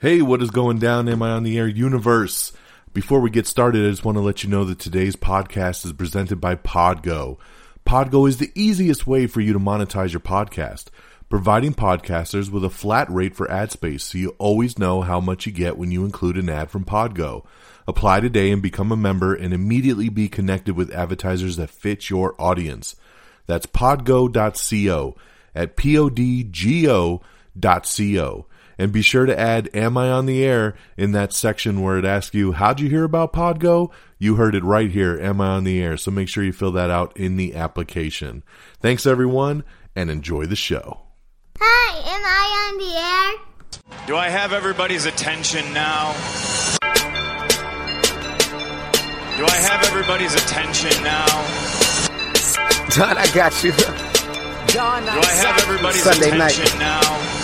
Hey, what is going down? Am I on the air universe? Before we get started, I just want to let you know that today's podcast is presented by Podgo. Podgo is the easiest way for you to monetize your podcast, providing podcasters with a flat rate for ad space so you always know how much you get when you include an ad from Podgo. Apply today and become a member and immediately be connected with advertisers that fit your audience. That's podgo.co at podgo.co. And be sure to add Am I on the air in that section where it asks you, How'd you hear about Podgo? You heard it right here, Am I on the air? So make sure you fill that out in the application. Thanks, everyone, and enjoy the show. Hi, am I on the air? Do I have everybody's attention now? Do I have everybody's attention now? Don, I got you. Do I have everybody's Sunday night. attention now?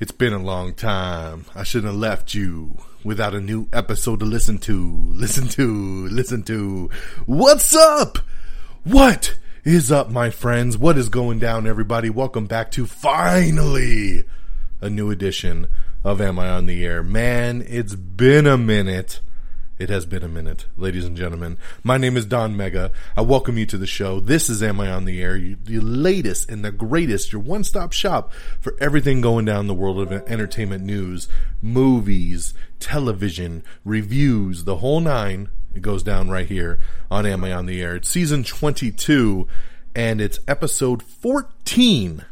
It's been a long time. I shouldn't have left you without a new episode to listen to. Listen to, listen to. What's up? What is up, my friends? What is going down, everybody? Welcome back to finally a new edition of Am I on the Air? Man, it's been a minute. It has been a minute, ladies and gentlemen. My name is Don Mega. I welcome you to the show. This is Am I on the Air? The latest and the greatest, your one stop shop for everything going down the world of entertainment news, movies, television, reviews, the whole nine. It goes down right here on Am I on the Air? It's season 22 and it's episode 14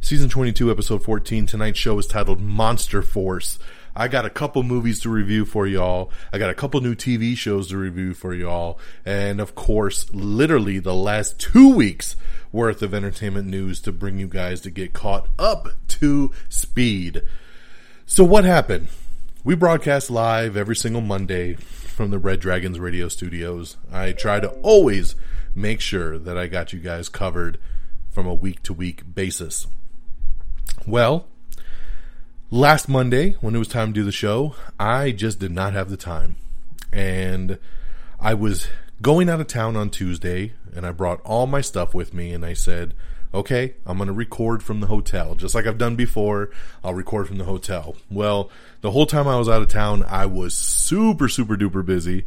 season 22 episode 14 tonight's show is titled monster force i got a couple movies to review for y'all. I got a couple new tv shows to review for y'all. And of course literally the last two weeks worth of entertainment news to bring you guys to get caught up to speed. So what happened? We broadcast live every single monday from the red dragons radio studios. I try to always make sure that i got you guys covered from a week to week basis. Well, last Monday, when it was time to do the show, I just did not have the time. And I was going out of town on Tuesday, and I brought all my stuff with me, and I said, okay, I'm going to record from the hotel. Just like I've done before, I'll record from the hotel. Well, the whole time I was out of town, I was super, super duper busy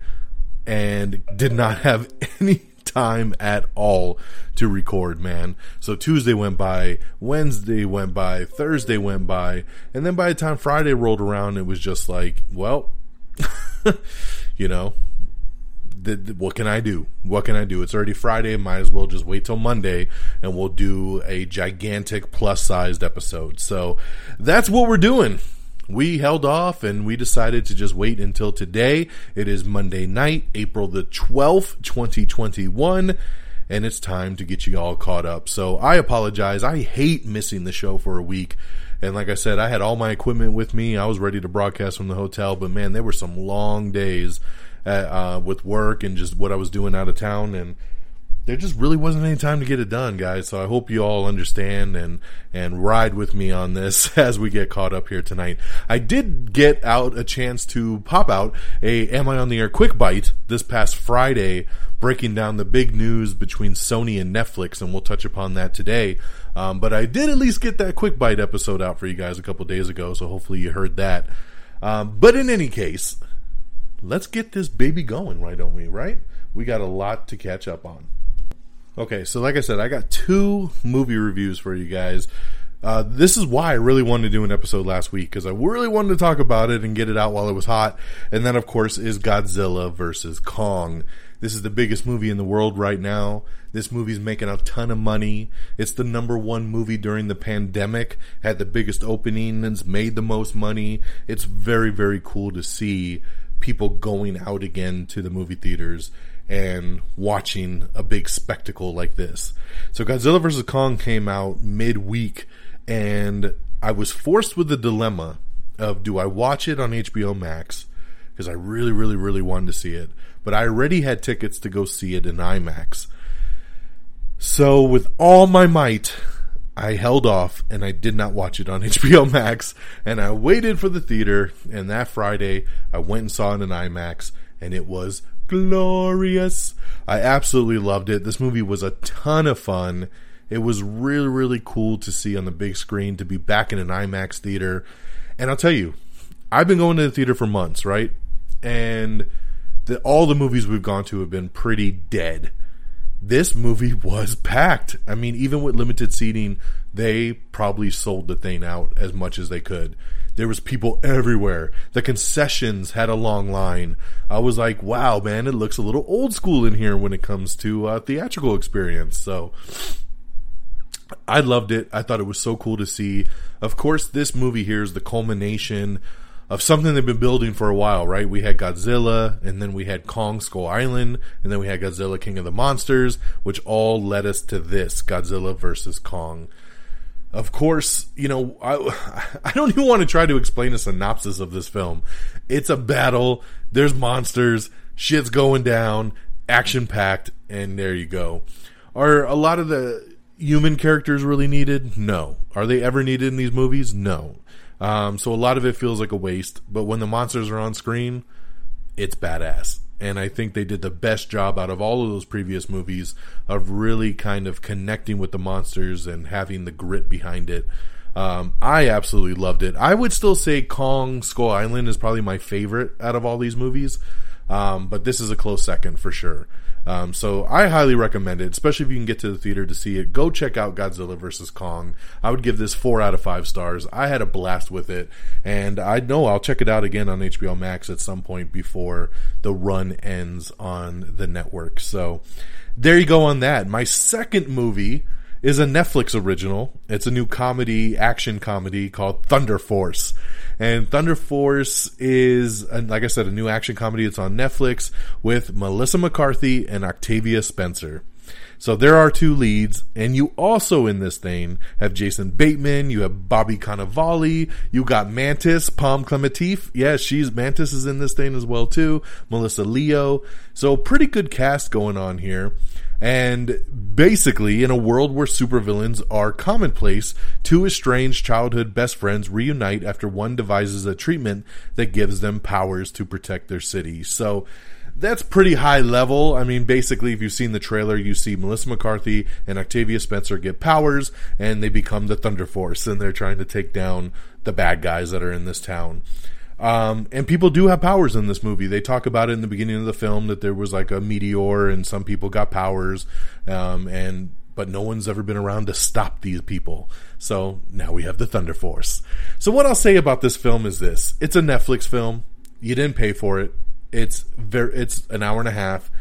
and did not have any time at all to record, man. So Tuesday went by, Wednesday went by, Thursday went by, and then by the time Friday rolled around, it was just like, well, you know, th- th- what can I do? What can I do? It's already Friday. Might as well just wait till Monday and we'll do a gigantic plus sized episode. So that's what we're doing we held off and we decided to just wait until today. It is Monday night, April the 12th, 2021, and it's time to get you all caught up. So I apologize. I hate missing the show for a week. And like I said, I had all my equipment with me. I was ready to broadcast from the hotel, but man, there were some long days at, uh, with work and just what I was doing out of town. And there just really wasn't any time to get it done, guys. So I hope you all understand and and ride with me on this as we get caught up here tonight. I did get out a chance to pop out a Am I on the Air quick bite this past Friday, breaking down the big news between Sony and Netflix, and we'll touch upon that today. Um, but I did at least get that quick bite episode out for you guys a couple days ago, so hopefully you heard that. Um, but in any case, let's get this baby going, why don't we? Right? We got a lot to catch up on. Okay, so like I said, I got two movie reviews for you guys. Uh, this is why I really wanted to do an episode last week because I really wanted to talk about it and get it out while it was hot. And then, of course, is Godzilla versus Kong. This is the biggest movie in the world right now. This movie's making a ton of money. It's the number one movie during the pandemic, had the biggest openings, made the most money. It's very, very cool to see people going out again to the movie theaters and watching a big spectacle like this. So Godzilla vs. Kong came out midweek and I was forced with the dilemma of do I watch it on HBO Max because I really really really wanted to see it, but I already had tickets to go see it in IMAX. So with all my might, I held off and I did not watch it on HBO Max and I waited for the theater and that Friday I went and saw it in IMAX and it was glorious. I absolutely loved it. This movie was a ton of fun. It was really, really cool to see on the big screen, to be back in an IMAX theater. And I'll tell you, I've been going to the theater for months, right? And the, all the movies we've gone to have been pretty dead. This movie was packed. I mean, even with limited seating, they probably sold the thing out as much as they could. There was people everywhere. The concessions had a long line. I was like, wow, man, it looks a little old school in here when it comes to uh, theatrical experience. So I loved it. I thought it was so cool to see. Of course, this movie here is the culmination of something they've been building for a while, right? We had Godzilla, and then we had Kong Skull Island, and then we had Godzilla King of the Monsters, which all led us to this Godzilla versus Kong. Of course, you know, I, I don't even want to try to explain a synopsis of this film. It's a battle, there's monsters, shit's going down, action packed, and there you go. Are a lot of the human characters really needed? No. Are they ever needed in these movies? No. Um, so a lot of it feels like a waste, but when the monsters are on screen, it's badass and I think they did the best job out of all of those previous movies of really kind of connecting with the monsters and having the grit behind it. Um, I absolutely loved it. I would still say Kong Skull Island is probably my favorite out of all these movies, um, but this is a close second for sure. Um, so I highly recommend it, especially if you can get to the theater to see it. Go check out Godzilla vs Kong. I would give this four out of five stars. I had a blast with it, and I know I'll check it out again on HBO Max at some point before the run ends on the network. So there you go on that. My second movie is a Netflix original. It's a new comedy, action comedy called Thunder Force. And Thunder Force is, like I said, a new action comedy. It's on Netflix with Melissa McCarthy and Octavia Spencer. So there are two leads, and you also in this thing have Jason Bateman, you have Bobby Cannavale, you got Mantis, Pom Klementieff. Yeah, she's Mantis is in this thing as well too. Melissa Leo. So pretty good cast going on here. And basically, in a world where supervillains are commonplace, two estranged childhood best friends reunite after one devises a treatment that gives them powers to protect their city. So that's pretty high level. I mean, basically, if you've seen the trailer, you see Melissa McCarthy and Octavia Spencer get powers, and they become the Thunder Force, and they're trying to take down the bad guys that are in this town. Um, and people do have powers in this movie. They talk about it in the beginning of the film that there was like a meteor and some people got powers. Um, and, but no one's ever been around to stop these people. So now we have the Thunder Force. So what I'll say about this film is this. It's a Netflix film. You didn't pay for it. It's very, it's an hour and a half.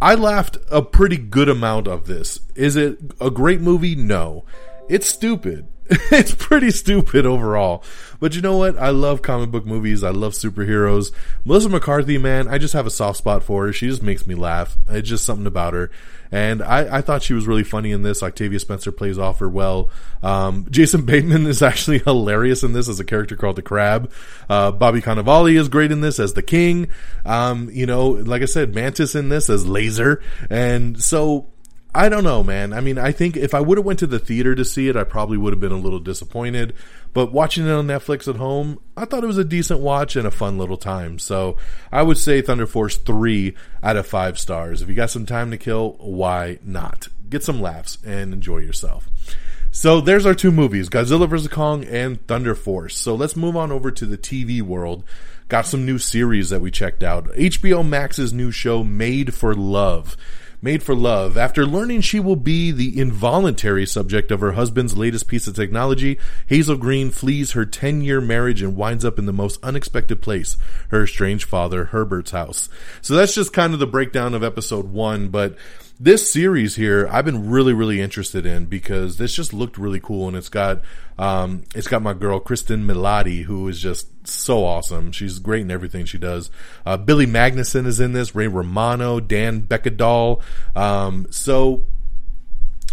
I laughed a pretty good amount of this. Is it a great movie? No. It's stupid. it's pretty stupid overall. But you know what? I love comic book movies. I love superheroes. Melissa McCarthy, man, I just have a soft spot for her. She just makes me laugh. It's just something about her. And I, I thought she was really funny in this. Octavia Spencer plays off her well. Um, Jason Bateman is actually hilarious in this as a character called the Crab. Uh, Bobby Cannavale is great in this as the King. Um, you know, like I said, Mantis in this as Laser. And so I don't know, man. I mean, I think if I would have went to the theater to see it, I probably would have been a little disappointed. But watching it on Netflix at home, I thought it was a decent watch and a fun little time. So I would say Thunder Force 3 out of 5 stars. If you got some time to kill, why not? Get some laughs and enjoy yourself. So there's our two movies, Godzilla vs. Kong and Thunder Force. So let's move on over to the TV world. Got some new series that we checked out. HBO Max's new show, Made for Love. Made for Love. After learning she will be the involuntary subject of her husband's latest piece of technology, Hazel Green flees her 10 year marriage and winds up in the most unexpected place, her estranged father, Herbert's house. So that's just kind of the breakdown of episode one, but this series here I've been really really interested in because this just looked really cool and it's got um, it's got my girl Kristen Milioti who is just so awesome. She's great in everything she does. Uh, Billy Magnussen is in this. Ray Romano, Dan Bakkedahl. Um, so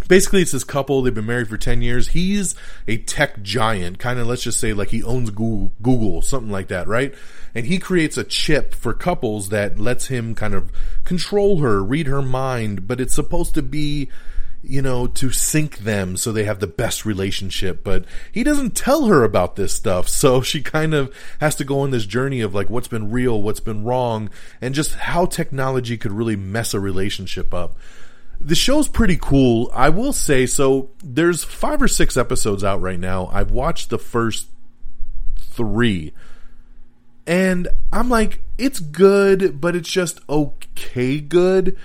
basically it's this couple they've been married for 10 years he's a tech giant kind of let's just say like he owns google, google something like that right and he creates a chip for couples that lets him kind of control her read her mind but it's supposed to be you know to sync them so they have the best relationship but he doesn't tell her about this stuff so she kind of has to go on this journey of like what's been real what's been wrong and just how technology could really mess a relationship up the show's pretty cool. I will say so. There's five or six episodes out right now. I've watched the first three, and I'm like, it's good, but it's just okay good.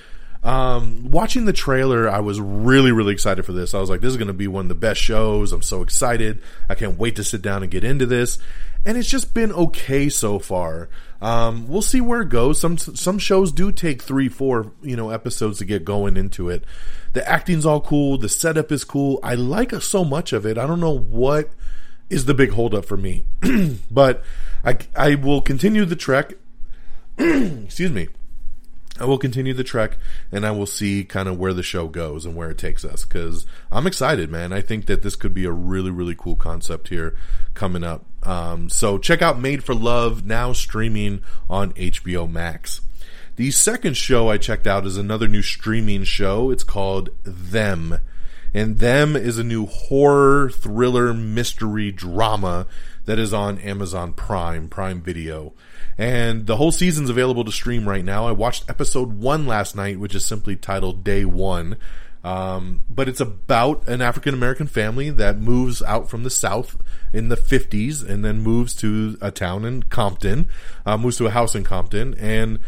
Um, watching the trailer, I was really, really excited for this. I was like, this is going to be one of the best shows. I'm so excited. I can't wait to sit down and get into this. And it's just been okay so far. Um, we'll see where it goes. Some some shows do take three, four, you know, episodes to get going into it. The acting's all cool. The setup is cool. I like so much of it. I don't know what is the big holdup for me, but I I will continue the trek. Excuse me. I will continue the trek and I will see kind of where the show goes and where it takes us because I'm excited, man. I think that this could be a really, really cool concept here coming up. Um, so check out Made for Love now streaming on HBO Max. The second show I checked out is another new streaming show. It's called Them. And Them is a new horror, thriller, mystery drama that is on Amazon Prime, Prime Video. And the whole season's available to stream right now. I watched episode one last night, which is simply titled Day One. Um, but it's about an African American family that moves out from the South in the 50s and then moves to a town in Compton, uh, moves to a house in Compton. And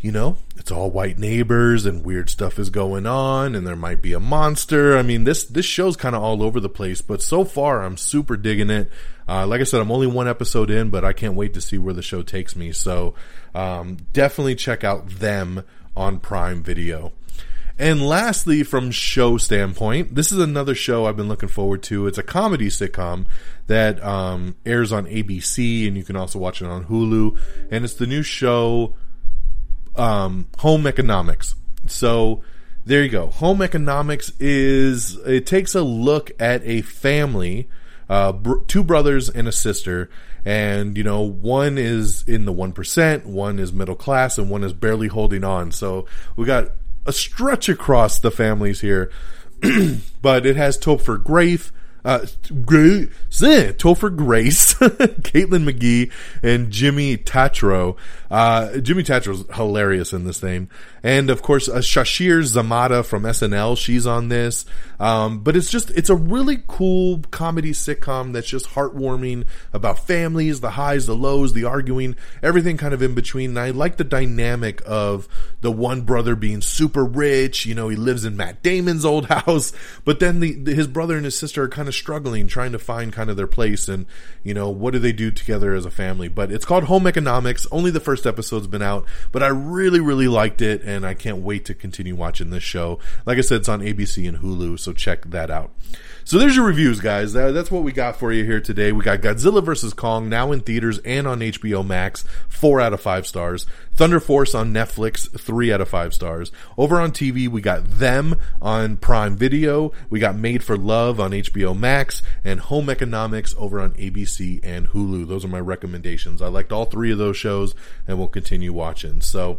you know, it's all white neighbors and weird stuff is going on and there might be a monster. I mean, this, this show's kind of all over the place, but so far I'm super digging it. Uh, like I said, I'm only one episode in, but I can't wait to see where the show takes me. So, um, definitely check out them on Prime Video. And lastly, from show standpoint, this is another show I've been looking forward to. It's a comedy sitcom that um, airs on ABC, and you can also watch it on Hulu. And it's the new show um, home economics. So there you go. Home economics is it takes a look at a family, uh, br- two brothers and a sister, and you know one is in the one percent, one is middle class, and one is barely holding on. So we got a stretch across the families here, but it has Topher Grace uh, Grace, Topher Grace, Caitlin McGee, and Jimmy Tatro. Uh, Jimmy Tatro's hilarious in this thing. And of course, uh, Sasheer Zamata from SNL, she's on this. Um, but it's just, it's a really cool comedy sitcom that's just heartwarming about families, the highs, the lows, the arguing, everything kind of in between. And I like the dynamic of the one brother being super rich. You know, he lives in Matt Damon's old house, but then the, the his brother and his sister are kind of struggling, trying to find kind of their place and, you know, what do they do together as a family? But it's called Home Economics. Only the first episode's been out, but I really, really liked it and I can't wait to continue watching this show. Like I said, it's on ABC and Hulu, so check that out. So there's your reviews, guys. That's what we got for you here today. We got Godzilla vs. Kong now in theaters and on HBO Max, four out of five stars. Thunder Force on Netflix, three out of five stars. Over on TV, we got Them on Prime Video. We got Made for Love on HBO Max and Home Economics over on ABC and Hulu. Those are my recommendations. I liked all three of those shows and we'll continue watching. So,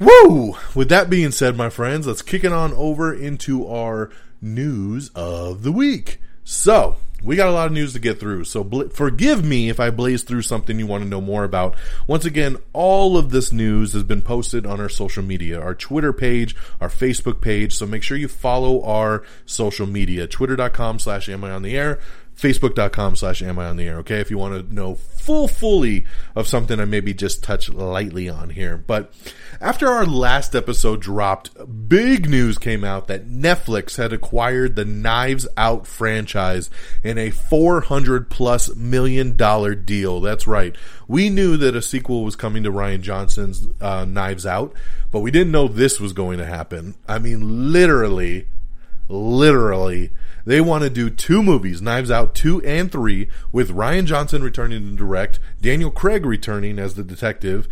Woo! With that being said, my friends, let's kick it on over into our news of the week. So, we got a lot of news to get through, so bl- forgive me if I blaze through something you want to know more about. Once again, all of this news has been posted on our social media, our Twitter page, our Facebook page, so make sure you follow our social media, twitter.com slash am I on the air, facebook.com slash am I on the air, okay? If you want to know full fully of something I maybe just touch lightly on here. But after our last episode dropped, big news came out that Netflix had acquired the Knives Out franchise in a 400 plus million dollar deal. That's right. We knew that a sequel was coming to Rian Johnson's uh, Knives Out, but we didn't know this was going to happen. I mean, literally, literally they want to do two movies, Knives Out 2 and 3, with Rian Johnson returning to direct, Daniel Craig returning as the detective,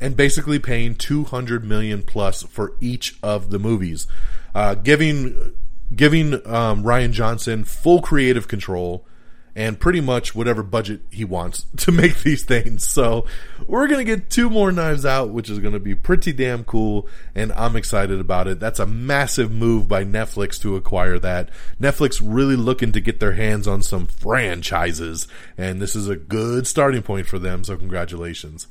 and basically paying 200 million plus for each of the movies. Uh, giving giving um, Rian Johnson full creative control and pretty much whatever budget he wants to make these things. So we're going to get two more knives out, which is going to be pretty damn cool. And I'm excited about it. That's a massive move by Netflix to acquire that. Netflix really looking to get their hands on some franchises. And this is a good starting point for them. So congratulations.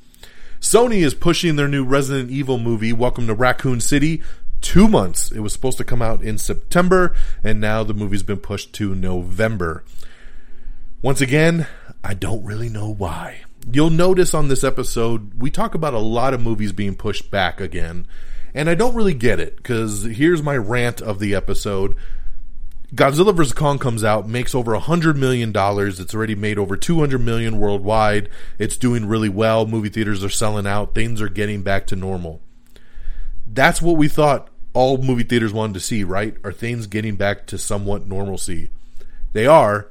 Sony is pushing their new Resident Evil movie, Welcome to Raccoon City, two months. It was supposed to come out in September, and now the movie's been pushed to November. Once again, I don't really know why. You'll notice on this episode, we talk about a lot of movies being pushed back again, and I don't really get it, because here's my rant of the episode. Godzilla vs. Kong comes out, makes over $100 million. It's already made over 200 million worldwide. It's doing really well. Movie theaters are selling out. Things are getting back to normal. That's what we thought all movie theaters wanted to see, right? Are things getting back to somewhat normalcy? They are,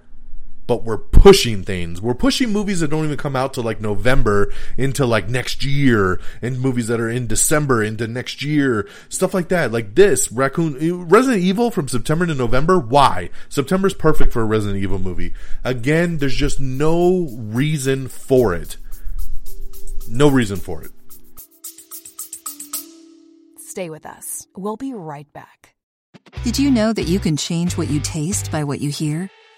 but we're pushing things. We're pushing movies that don't even come out till like November into like next year and movies that are in December into next year. Stuff like that. Like this, Raccoon, Resident Evil from September to November. Why? September's perfect for a Resident Evil movie. Again, there's just no reason for it. No reason for it. Stay with us. We'll be right back. Did you know that you can change what you taste by what you hear?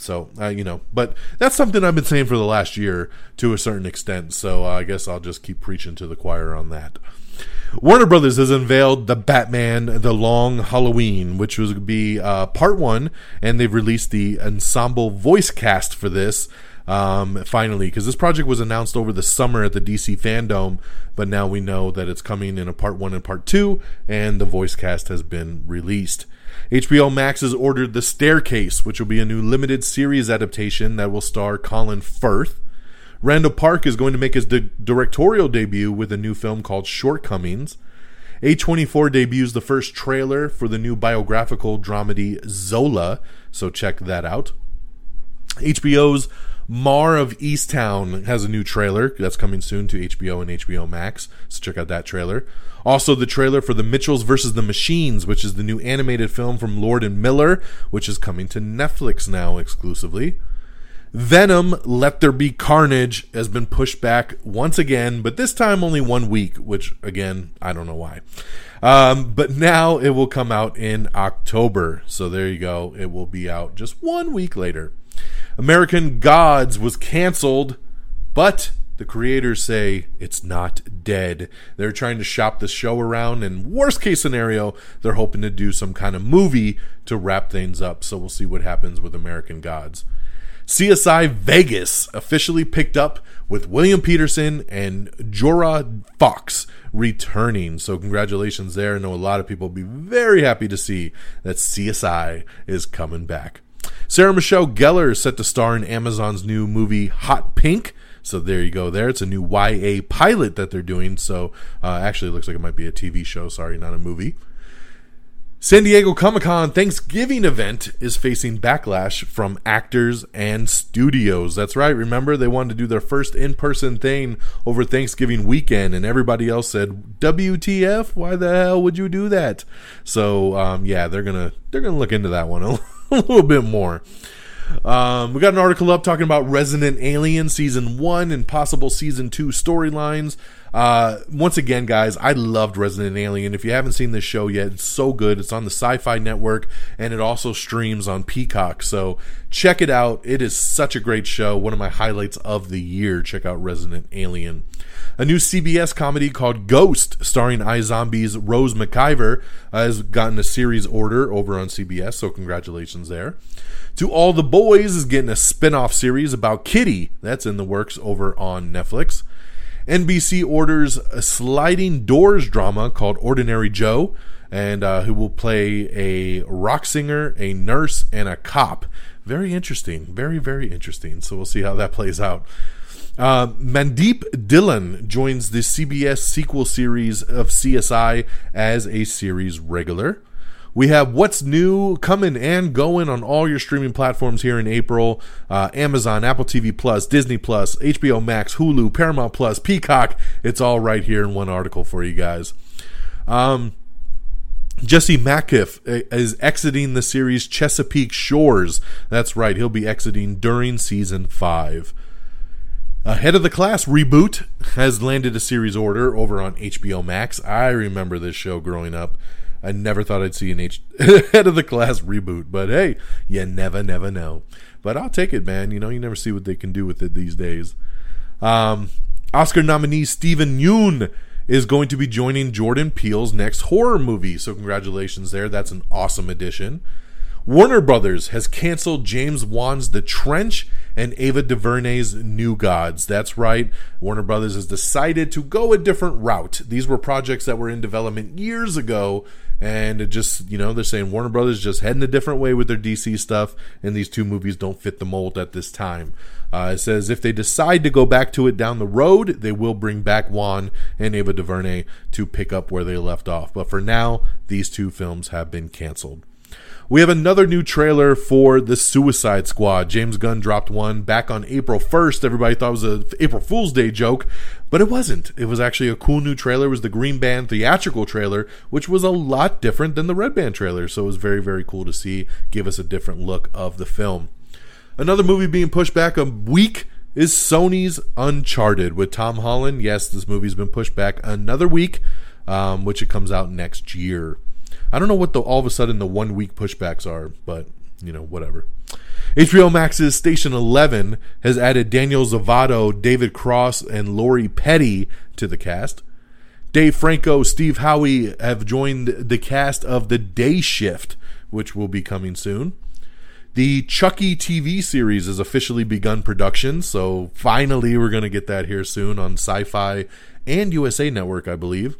So, uh, you know, but that's something I've been saying for the last year to a certain extent. So uh, I guess I'll just keep preaching to the choir on that. Warner Brothers has unveiled the Batman The Long Halloween, which to be uh, part one, and they've released the ensemble voice cast for this um, finally, because this project was announced over the summer at the DC Fandom, but now we know that it's coming in a part one and part two, and the voice cast has been released. HBO Max has ordered The Staircase, which will be a new limited series adaptation that will star Colin Firth. Randall Park is going to make his di- directorial debut with a new film called Shortcomings. A24 debuts the first trailer for the new biographical dramedy Zola, so check that out. HBO's Mare of Easttown has a new trailer that's coming soon to HBO and HBO Max, so check out that trailer. Also, the trailer for The Mitchells versus the Machines, which is the new animated film from Lord and Miller, which is coming to Netflix now exclusively. Venom Let There Be Carnage has been pushed back once again, but this time only one week, which again, I don't know why. Um, but now it will come out in October. So there you go. It will be out just one week later. American Gods was canceled, but the creators say it's not dead. They're trying to shop the show around, and worst case scenario, they're hoping to do some kind of movie to wrap things up. So we'll see what happens with American Gods. CSI Vegas officially picked up with William Petersen and Jorja Fox returning. So congratulations there. I know a lot of people will be very happy to see that CSI is coming back. Sarah Michelle Gellar is set to star in Amazon's new movie Hot Pink. So there you go. There, it's a new YA pilot that they're doing. So uh, actually, it looks like it might be a TV show. Sorry, not a movie. San Diego Comic Con Thanksgiving event is facing backlash from actors and studios. That's right. Remember, they wanted to do their first in person thing over Thanksgiving weekend, and everybody else said, "WTF? Why the hell would you do that?" So, um, yeah, they're gonna they're gonna look into that one a little bit more. Um, we got an article up talking about Resident Alien season one and possible season two storylines. Uh, once again, guys, I loved Resident Alien. If you haven't seen this show yet, it's so good. It's on the Sci Fi Network and it also streams on Peacock. So check it out. It is such a great show. One of my highlights of the year. Check out Resident Alien. A new CBS comedy called Ghost, starring iZombie's Rose McIver, has gotten a series order over on CBS, so congratulations there. To All the Boys is getting a spin off series about Kitty. That's in the works over on Netflix. NBC orders a sliding doors drama called Ordinary Joe, and uh, who will play a rock singer, a nurse, and a cop. Very interesting. Very, very interesting. So we'll see how that plays out. Uh, Mandeep Dhillon joins the CBS sequel series of CSI as a series regular. We have what's new coming and going on all your streaming platforms here in April uh, Amazon, Apple TV Plus, Disney Plus, HBO Max, Hulu, Paramount Plus, Peacock. It's all right here in one article for you guys. Um, Jesse Makiff is exiting the series Chesapeake Shores. That's right, he'll be exiting during season five. Ahead of the Class reboot has landed a series order over on HBO Max. I remember this show growing up. I never thought I'd see an H- Head of the Class reboot, but hey, you never, never know. But I'll take it, man. You know, you never see what they can do with it these days. Um, Oscar nominee Steven Yeun is going to be joining Jordan Peele's next horror movie. So congratulations there. That's an awesome addition. Warner Brothers has canceled James Wan's The Trench and Ava DuVernay's New Gods. That's right. Warner Brothers has decided to go a different route. These were projects that were in development years ago and it just you know they're saying Warner Brothers just heading a different way with their DC stuff, and these two movies don't fit the mold at this time. Uh, it says if they decide to go back to it down the road, they will bring back Wan and Ava DuVernay to pick up where they left off. But for now, these two films have been canceled. We have another new trailer for The Suicide Squad. James Gunn dropped one back on April 1st. Everybody thought it was a April Fool's Day joke, but it wasn't. It was actually a cool new trailer. It was the Green Band theatrical trailer, which was a lot different than the Red Band trailer. So it was very, very cool to see, give us a different look of the film. Another movie being pushed back a week is Sony's Uncharted with Tom Holland. Yes, this movie's been pushed back another week, um, which it comes out next year. I don't know what the all of a sudden the one week pushbacks are, but you know, whatever. HBO Max's Station 11 has added Daniel Zovatto, David Cross, and Lori Petty to the cast. Dave Franco, Steve Howey have joined the cast of The Day Shift, which will be coming soon. The Chucky TV series has officially begun production, so finally we're going to get that here soon on Sci Fi and USA Network, I believe.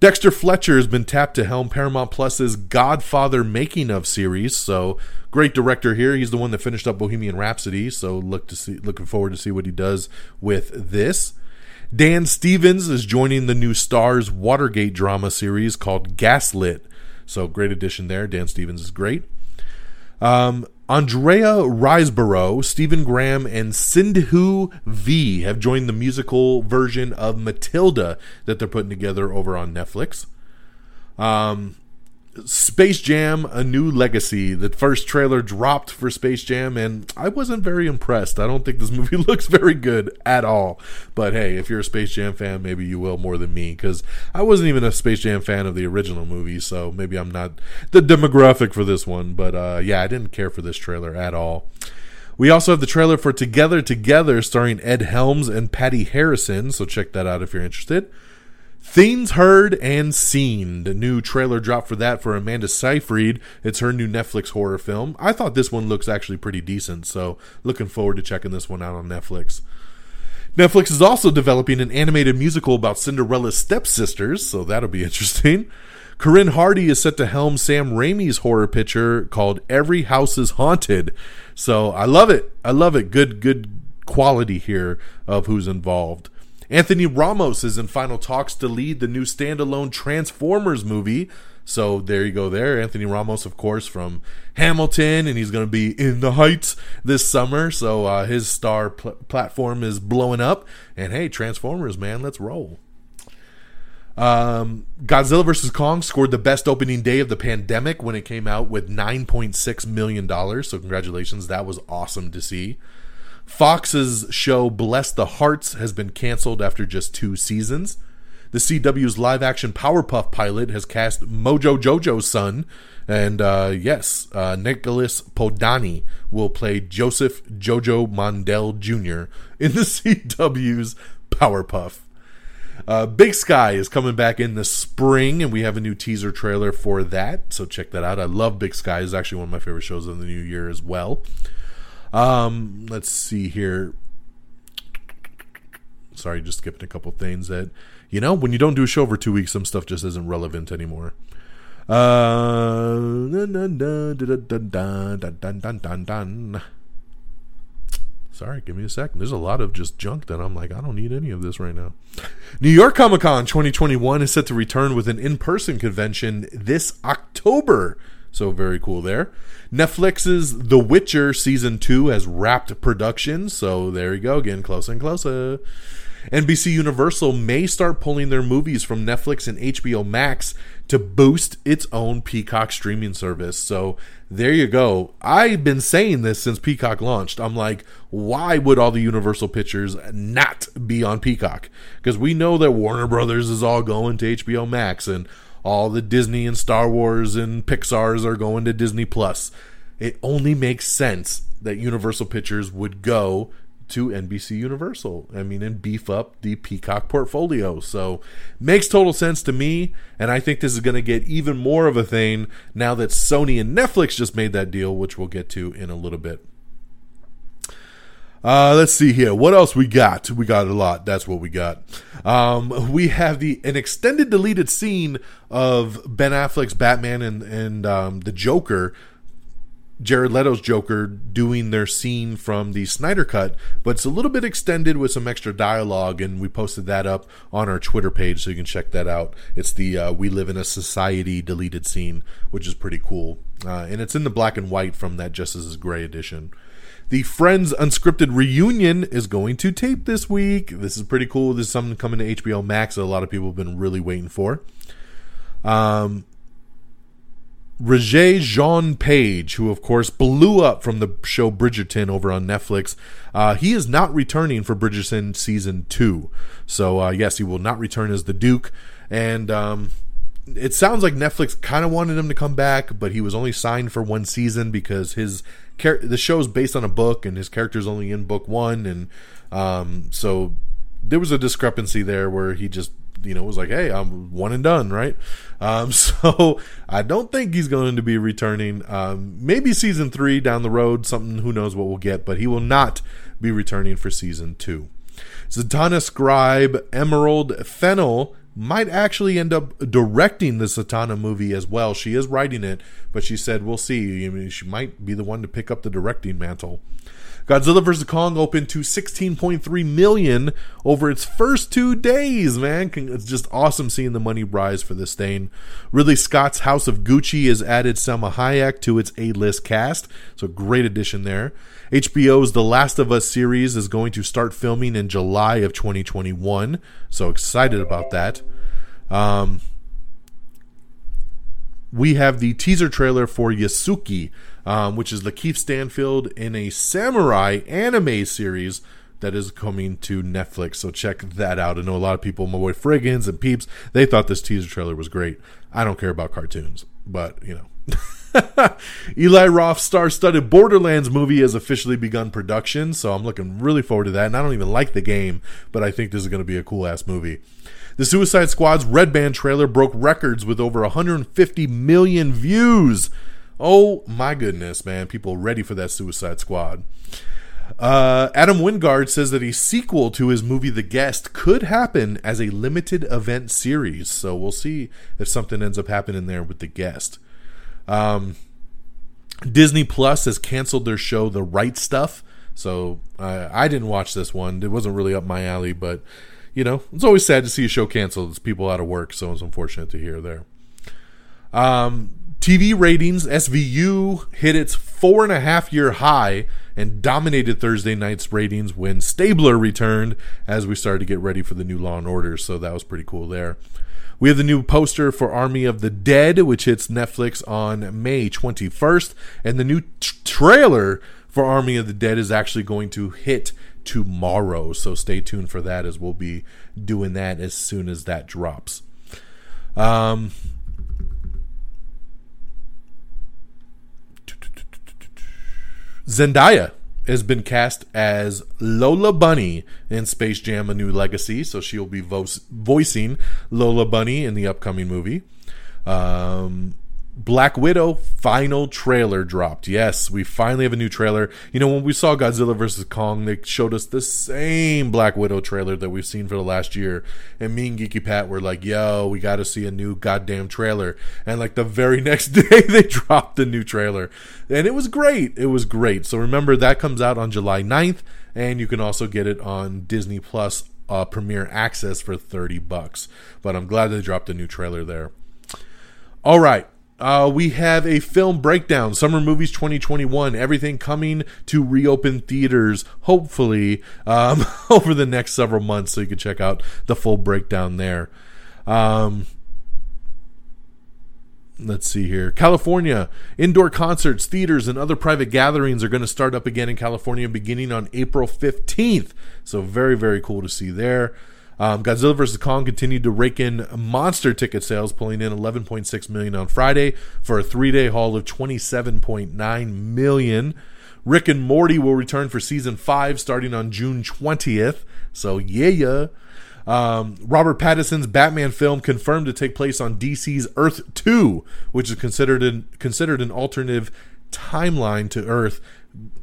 Dexter Fletcher has been tapped to helm Paramount Plus's Godfather making of series. So great director here. He's the one that finished up Bohemian Rhapsody. So look to see, looking forward to see what he does with this. Dan Stevens is joining the new Starz Watergate drama series called Gaslit. So great addition there. Dan Stevens is great. Um, Andrea Riseborough, Stephen Graham, and Sindhu Vee have joined the musical version of Matilda that they're putting together over on Netflix. Um, Space Jam: A New Legacy. The first trailer dropped for Space Jam, and I wasn't very impressed. I don't think this movie looks very good at all. But hey, if you're a Space Jam fan, maybe you will more than me, because I wasn't even a Space Jam fan of the original movie, so maybe I'm not the demographic for this one. But uh, yeah, I didn't care for this trailer at all. We also have the trailer for Together Together, starring Ed Helms and Patty Harrison. So check that out if you're interested. Things Heard and Seen. The new trailer dropped for that for Amanda Seyfried. It's her new Netflix horror film. I thought this one looks actually pretty decent, so looking forward to checking this one out on Netflix. Netflix is also developing an animated musical about Cinderella's stepsisters, so that'll be interesting. Corin Hardy is set to helm Sam Raimi's horror picture called Every House is Haunted. So I love it. I love it. Good, good quality here of who's involved. Anthony Ramos is in final talks to lead the new standalone Transformers movie. So there you go, there. Anthony Ramos, of course, from Hamilton, and he's going to be in the Heights this summer. So uh, his star pl- platform is blowing up. And hey, Transformers, man, let's roll. Um, Godzilla vs. Kong scored the best opening day of the pandemic when it came out with $9.6 million. So, congratulations. That was awesome to see. Fox's show Bless the Hearts has been canceled after just two seasons. The CW's live action Powerpuff pilot has cast Mojo Jojo's son. And uh, yes, uh, Nicholas Podany will play Joseph Jojo Mondell Jr. in the CW's Powerpuff. Uh, Big Sky is coming back in the spring, and we have a new teaser trailer for that. So check that out. I love Big Sky. It's actually one of my favorite shows of the new year as well. Um, let's see here. Sorry, just skipping a couple things that, you know, when you don't do a show for two weeks, some stuff just isn't relevant anymore. Uh, sorry, give me a second. There's a lot of just junk that I'm like, I don't need any of this right now. New York Comic Con 2021 is set to return with an in person convention this October. So, very cool there. Netflix's The Witcher Season 2 has wrapped production. So, there you go, getting closer and closer. NBC Universal may start pulling their movies from Netflix and HBO Max to boost its own Peacock streaming service. So there you go. I've been saying this since Peacock launched. I'm like, why would all the Universal pictures not be on Peacock? Because we know that Warner Brothers is all going to HBO Max and all the Disney and Star Wars and Pixar's are going to Disney Plus. It only makes sense that Universal Pictures would go to NBC Universal. I mean, and beef up the Peacock portfolio. So makes total sense to me. And I think this is going to get even more of a thing now that Sony and Netflix just made that deal, which we'll get to in a little bit. Uh, let's see here. What else we got? We got a lot. That's what we got. Um, we have the an extended deleted scene of Ben Affleck's Batman and and um, the Joker Jared Leto's Joker doing their scene from the Snyder Cut, but it's a little bit extended with some extra dialogue, and we posted that up on our Twitter page, so you can check that out. It's the uh, "We Live in a Society" deleted scene, which is pretty cool, uh, and it's in the black and white from that Justice is Gray edition. The Friends unscripted reunion is going to tape this week. This is pretty cool. This is something coming to HBO Max that a lot of people have been really waiting for. Um, Regé-Jean Page, who of course blew up from the show Bridgerton over on Netflix, uh, he is not returning for Bridgerton season two. So uh, yes, he will not return as the Duke, and um, it sounds like Netflix kind of wanted him to come back, but he was only signed for one season because his char- the show is based on a book, and his character's only in book one, and um, so there was a discrepancy there where he just you know was like, hey, I'm one and done, right? Um, so I don't think he's going to be returning. Um, maybe season three down the road, something who knows what we'll get, but he will not be returning for season two. Zatanna Scribe Emerald Fennell might actually end up directing the Zatanna movie as well. She is writing it, but she said we'll see. I mean, she might be the one to pick up the directing mantle. Godzilla vs. Kong opened to 16.3 million over its first two days, man. It's just awesome seeing the money rise for this thing. Ridley Scott's House of Gucci has added Salma Hayek to its A-list cast, so great addition there. HBO's The Last of Us series is going to start filming in July of 2021, so excited about that. Um, we have the teaser trailer for Yasuke, um, which is Lakeith Stanfield in a samurai anime series that is coming to Netflix. So check that out. I know a lot of people, my boy Friggins and Peeps, they thought this teaser trailer was great. I don't care about cartoons, but you know. Eli Roth's star-studded Borderlands movie has officially begun production, so I'm looking really forward to that. And I don't even like the game, but I think this is going to be a cool ass movie. The Suicide Squad's Red Band trailer broke records with over 150 million views. Oh my goodness, man. People ready for that Suicide Squad. Uh, Adam Wingard says that a sequel to his movie The Guest could happen as a limited event series. So we'll see if something ends up happening there with The Guest. Um, Disney Plus has canceled their show The Right Stuff. So uh, I didn't watch this one. It wasn't really up my alley, but you know, it's always sad to see a show canceled. It's people out of work, so it's unfortunate to hear there. Um, TV ratings, SVU hit its four and a half year high and dominated Thursday night's ratings when Stabler returned as we started to get ready for the new Law and Order. So that was pretty cool there. We have the new poster for Army of the Dead, which hits Netflix on May 21st, and the new t- trailer for Army of the Dead is actually going to hit tomorrow. So stay tuned for that as we'll be doing that as soon as that drops. Um, Zendaya has been cast as Lola Bunny in Space Jam: A New Legacy, so she'll be vo- voicing Lola Bunny in the upcoming movie. Um, Black Widow final trailer dropped. Yes, we finally have a new trailer. You know, when we saw Godzilla vs. Kong, they showed us the same Black Widow trailer that we've seen for the last year. And me and Geeky Pat were like, yo, we got to see a new goddamn trailer. And like the very next day, they dropped the new trailer. And it was great. It was great. So remember, that comes out on July 9th. And you can also get it on Disney Plus uh, Premiere Access for 30 bucks. But I'm glad they dropped a new trailer there. All right. Uh, we have a film breakdown, Summer Movies 2021, everything coming to reopen theaters, hopefully, um, over the next several months. So you can check out the full breakdown there. Um, let's see here. California, indoor concerts, theaters, and other private gatherings are going to start up again in California beginning on April 15th. So, very, very cool to see there. Um, Godzilla vs. Kong continued to rake in monster ticket sales, pulling in 11.6 million on Friday for a three-day haul of 27.9 million. Rick and Morty will return for season five starting on June 20th. So yeah, yeah. Um, Robert Pattinson's Batman film confirmed to take place on DC's Earth 2, which is considered an, considered an alternative timeline to Earth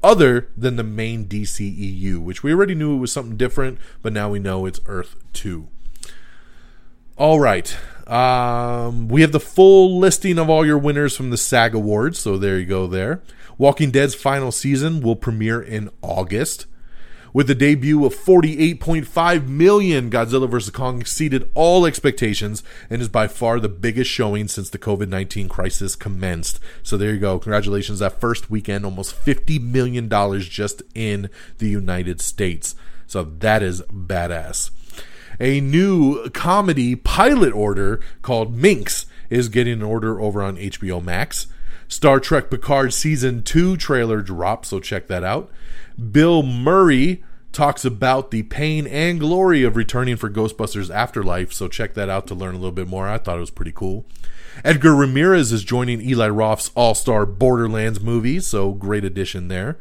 other than the main DCEU, which we already knew it was something different, but now we know it's Earth 2. All right. Um, we have the full listing of all your winners from the SAG Awards, so there you go there. Walking Dead's final season will premiere in August. With the debut of 48.5 million, Godzilla vs. Kong exceeded all expectations and is by far the biggest showing since the COVID 19 crisis commenced. So there you go. Congratulations. That first weekend, almost $50 million just in the United States. So that is badass. A new comedy pilot order called Minx is getting an order over on HBO Max. Star Trek Picard Season 2 trailer dropped, so check that out. Bill Murray talks about the pain and glory of returning for Ghostbusters Afterlife, so check that out to learn a little bit more. I thought it was pretty cool. Edgar Ramirez is joining Eli Roth's All Star Borderlands movie, so great addition there.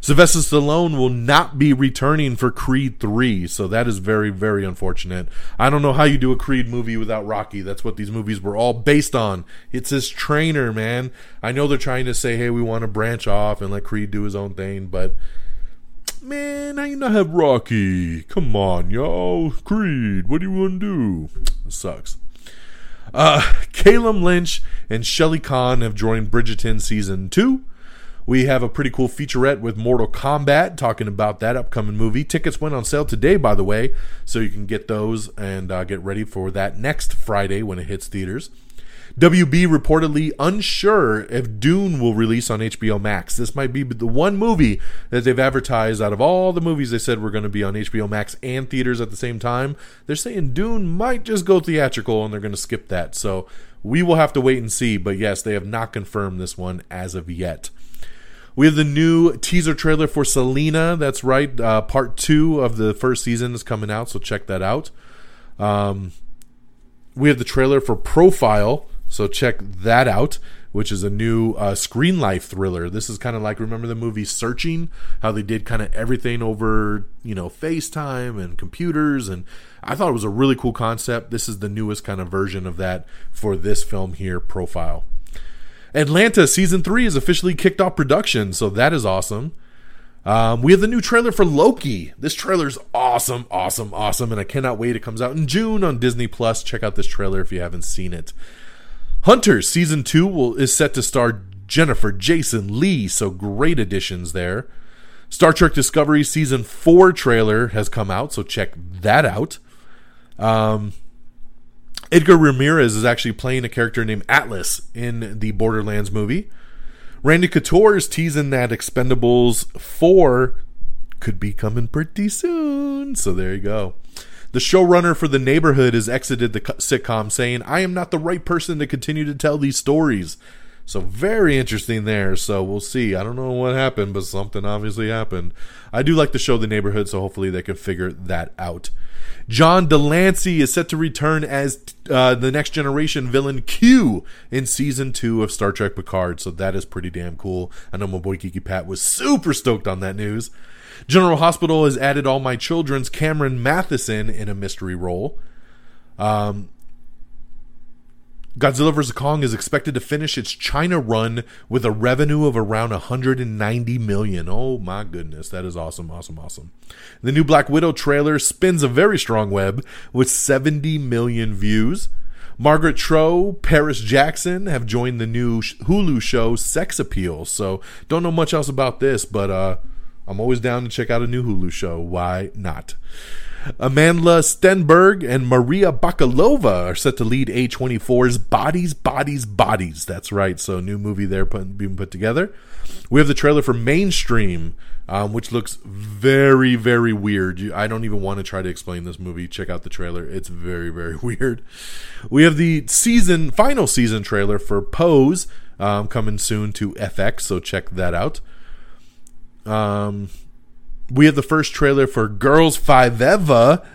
Sylvester Stallone will not be returning for Creed 3, so that is very, very unfortunate. I don't know how you do a Creed movie without Rocky. That's what these movies were all based on. It's his trainer, man. I know they're trying to say, hey, we want to branch off and let Creed do his own thing, but man, how you not have Rocky? Come on, yo. Creed, what do you want to do? It sucks. Uh, Calam Lynch and Shelley Conn have joined Bridgerton season two. We have a pretty cool featurette with Mortal Kombat talking about that upcoming movie. Tickets went on sale today, by the way, so you can get those and uh, get ready for that next Friday when it hits theaters. WB reportedly unsure if Dune will release on HBO Max. This might be the one movie that they've advertised out of all the movies they said were going to be on HBO Max and theaters at the same time. They're saying Dune might just go theatrical and they're going to skip that. So we will have to wait and see. But yes, they have not confirmed this one as of yet. We have the new teaser trailer for Selena. That's right. Uh, part two of the first season is coming out, so check that out. Um, we have the trailer for Profile, so check that out, which is a new uh, screen life thriller. This is kind of like remember the movie Searching, how they did kind of everything over you know FaceTime and computers, and I thought it was a really cool concept. This is the newest kind of version of that for this film here, Profile. Atlanta season three is officially kicked off production, so that is awesome. Um, we have the new trailer for Loki. This trailer is awesome, awesome, awesome, and I cannot wait. It comes out in June on Disney Plus. Check out this trailer if you haven't seen it. Hunters season two will is set to star Jennifer Jason Lee, so great additions there. Star Trek Discovery season four trailer has come out, so check that out. Um, Edgar Ramirez is actually playing a character named Atlas in the Borderlands movie. Randy Couture is teasing that Expendables 4 could be coming pretty soon. So there you go. The showrunner for The Neighborhood has exited the sitcom, saying, I am not the right person to continue to tell these stories. So very interesting there. So we'll see. I don't know what happened, but something obviously happened. I do like the show The Neighborhood, so hopefully they can figure that out. John de Lancie is set to return as uh, the next generation villain Q in season two of Star Trek Picard, so that is pretty damn cool. I know my boy Geeky Pat was super stoked on that news. General Hospital has added All My Children's Cameron Mathison in a mystery role. Um, Godzilla vs. Kong is expected to finish its China run with a revenue of around 190 million. Oh my goodness, that is awesome, awesome, awesome. The new Black Widow trailer spins a very strong web with 70 million views. Margaret Cho, Paris Jackson have joined the new Hulu show Sex Appeal. So, don't know much else about this, but uh I'm always down to check out a new Hulu show. Why not? Amandla Stenberg and Maria Bakalova are set to lead A24's Bodies, Bodies, Bodies. That's right. So, new movie there put, being put together. We have the trailer for Mainstream, um, which looks very, very weird. I don't even want to try to explain this movie. Check out the trailer. It's very, very weird. We have the season, final season trailer for Pose um, coming soon to FX. So, check that out. Um, we have the first trailer for Girls Five Eva.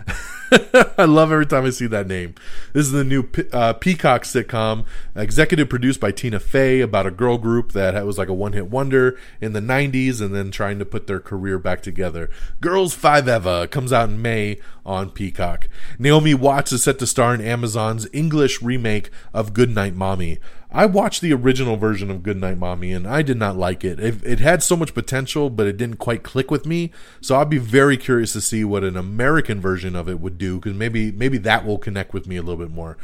I love every time I see that name. This is the new uh, Peacock sitcom, executive produced by Tina Fey, about a girl group that was like a one hit wonder in the 90s and then trying to put their career back together. Girls Five Eva comes out in May on Peacock. Naomi Watts is set to star in Amazon's English remake of Goodnight Mommy. I watched the original version of Goodnight Mommy and I did not like it. it. it. had so much potential, but it didn't quite click with me. So I'd be very curious to see what an American version of it would do because maybe maybe that will connect with me a little bit more.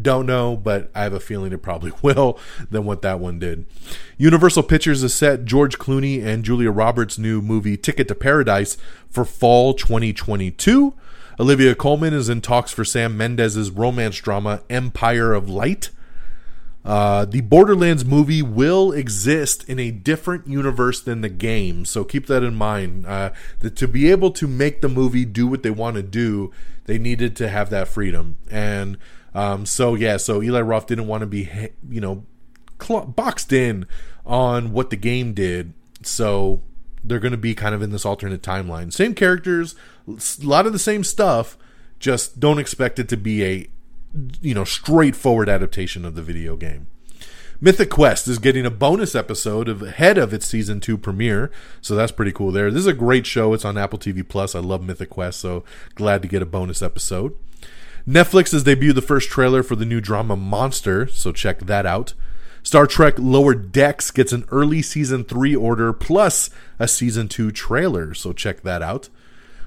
Don't know, but I have a feeling it probably will than what that one did. Universal Pictures has set George Clooney and Julia Roberts' new movie Ticket to Paradise for fall 2022. Olivia Colman is in talks for Sam Mendes' romance drama Empire of Light. Uh, the Borderlands movie will exist in a different universe than the game, so keep that in mind. Uh, that to be able to make the movie do what they want to do, they needed to have that freedom. And um, so, yeah, so Eli Roth didn't want to be, you know, cl- boxed in on what the game did. So they're going to be kind of in this alternate timeline. Same characters, a lot of the same stuff. Just don't expect it to be a you know, straightforward adaptation of the video game. Mythic Quest is getting a bonus episode of ahead of its season two premiere, so that's pretty cool. There, this is a great show. It's on Apple TV Plus. I love Mythic Quest, so glad to get a bonus episode. Netflix has debuted the first trailer for the new drama Monster, so check that out. Star Trek Lower Decks gets an early season three order plus a season two trailer, so check that out.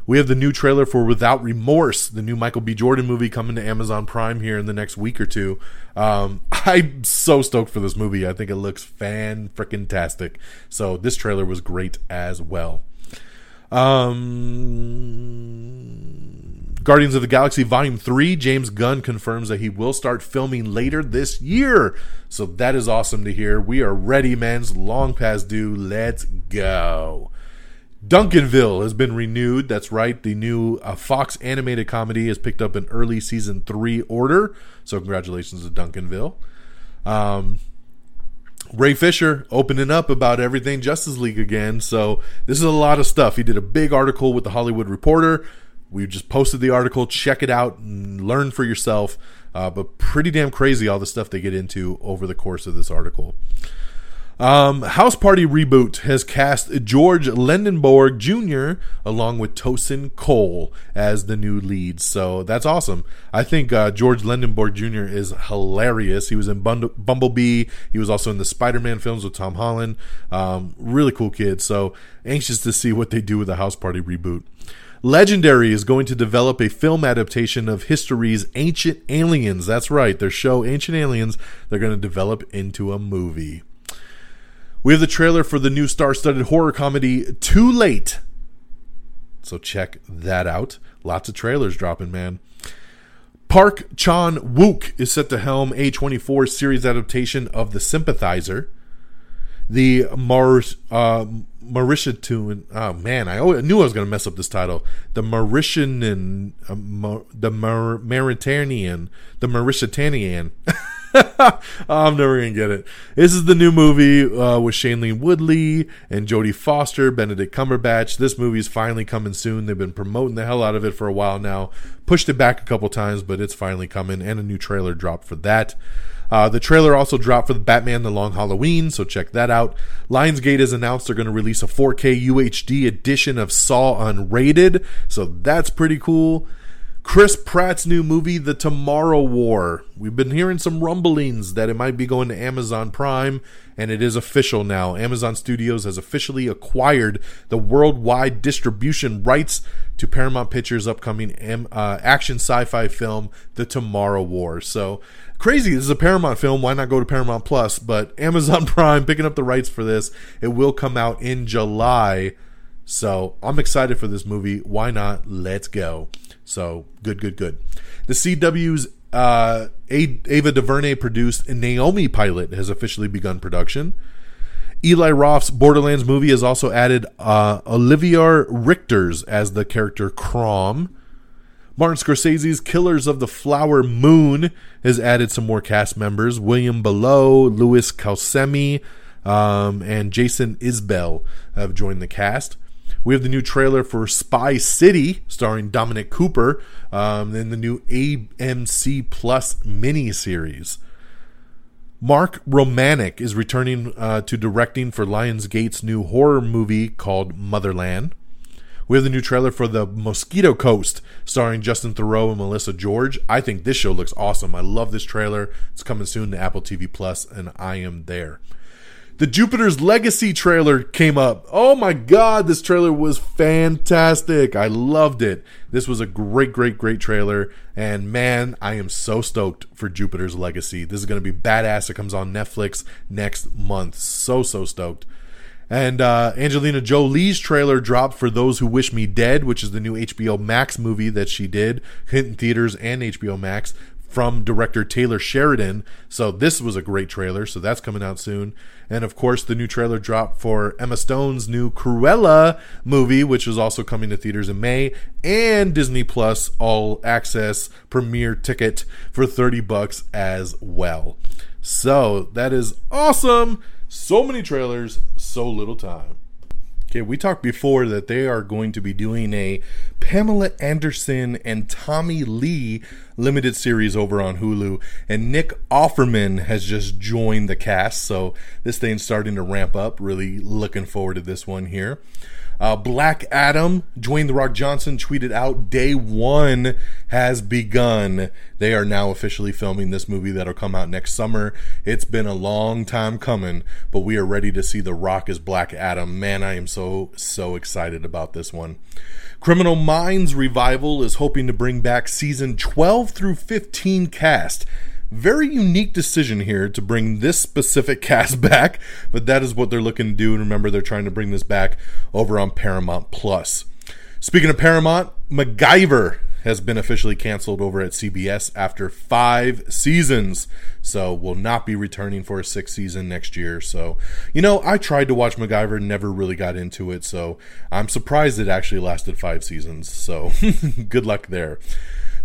We have the new trailer for Without Remorse, the new Michael B. Jordan movie coming to Amazon Prime here in the next week or two. Um, I'm so stoked for this movie. I think it looks fan freaking tastic. So this trailer was great as well. Um, Guardians of the Galaxy Volume 3, James Gunn confirms that he will start filming later this year. So that is awesome to hear. We are ready, man. It's long past due. Let's go. Duncanville has been renewed. That's right. The new uh, Fox animated comedy has picked up an early season three order. So congratulations to Duncanville. Um, Ray Fisher opening up about everything Justice League again. So this is a lot of stuff. He did a big article with the Hollywood Reporter. We just posted the article. Check it out and learn for yourself. Uh, but pretty damn crazy all the stuff they get into over the course of this article. Um, House Party Reboot has cast George Lendeborg Jr. along with Tosin Cole as the new leads. So that's awesome. I think uh, George Lendeborg Jr. is hilarious. He was in Bumblebee. He was also in the Spider Man films with Tom Holland. Um, really cool kid. So anxious to see what they do with the House Party Reboot. Legendary is going to develop a film adaptation of history's Ancient Aliens. That's right, their show Ancient Aliens, they're going to develop into a movie. We have the trailer for the new star studded horror comedy Too Late. So check that out. Lots of trailers dropping, man. Park Chan Wook is set to helm A24 series adaptation of The Sympathizer. the Mar uh, Mauritian. Oh man, I, knew I was going to mess up this title. The Mauritian, uh, Mar, the Mar, Mauritanian, the Mauritanian. I'm never gonna get it. This is the new movie uh, with Shailene Woodley and Jodie Foster, Benedict Cumberbatch. This movie is finally coming soon. They've been promoting the hell out of it for a while now. Pushed it back a couple times, but it's finally coming, and a new trailer dropped for that. Uh, the trailer also dropped for the Batman The Long Halloween, so check that out. Lionsgate has announced they're going to release a 4K UHD edition of Saw Unrated, so that's pretty cool. Chris Pratt's new movie, The Tomorrow War. We've been hearing some rumblings that it might be going to Amazon Prime, and it is official now. Amazon Studios has officially acquired the worldwide distribution rights to Paramount Pictures' upcoming uh, action sci fi film, The Tomorrow War. So, crazy. This is a Paramount film. Why not go to Paramount Plus? But Amazon Prime picking up the rights for this. It will come out in July. So, I'm excited for this movie. Why not? Let's go. So good, good, good. The CW's uh, Ava DuVernay produced Naomi pilot has officially begun production. Eli Roth's Borderlands movie has also added uh, Richter's as the character Crom. Martin Scorsese's Killers of the Flower Moon has added some more cast members. William Belleau, Louis Cancelmi, um, and Jason Isbell have joined the cast. We have the new trailer for Spy City, starring Dominic Cooper, um, and the new AMC Plus miniseries. Mark Romanek is returning uh, to directing for Lionsgate's new horror movie called Motherland. We have the new trailer for The Mosquito Coast, starring Justin Theroux and Melissa George. I think this show looks awesome. I love this trailer. It's coming soon to Apple TV Plus, and I am there. The Jupiter's Legacy trailer came up. Oh my god, this trailer was fantastic. I loved it. This was a great, great, great trailer. And man, I am so stoked for Jupiter's Legacy. This is going to be badass. It comes on Netflix next month. So, so stoked. And uh, Angelina Jolie's trailer dropped for Those Who Wish Me Dead, which is the new HBO Max movie that she did, hit in theaters and HBO Max from director Taylor Sheridan. So this was a great trailer. So that's coming out soon. And of course, the new trailer dropped for Emma Stone's new Cruella movie, which is also coming to theaters in May, and Disney Plus all access premiere ticket for 30 bucks as well. So that is awesome. So many trailers, so little time. Okay, we talked before that they are going to be doing a Pamela Anderson and Tommy Lee limited series over on Hulu, and Nick Offerman has just joined the cast, so this thing's starting to ramp up. Really looking forward to this one here. Uh, Black Adam, Dwayne The Rock Johnson tweeted out, Day one has begun. They are now officially filming this movie that'll come out next summer. It's been a long time coming, but we are ready to see The Rock as Black Adam. Man, I am so, so excited about this one. Criminal Minds Revival is hoping to bring back season 12 through 15 cast very unique decision here to bring this specific cast back, but that is what they're looking to do. And remember, they're trying to bring this back over on Paramount Plus. Speaking of Paramount, MacGyver has been officially canceled over at CBS after five seasons. So will not be returning for a sixth season next year. So, you know, I tried to watch MacGyver, never really got into it. So I'm surprised it actually lasted five seasons. So good luck there.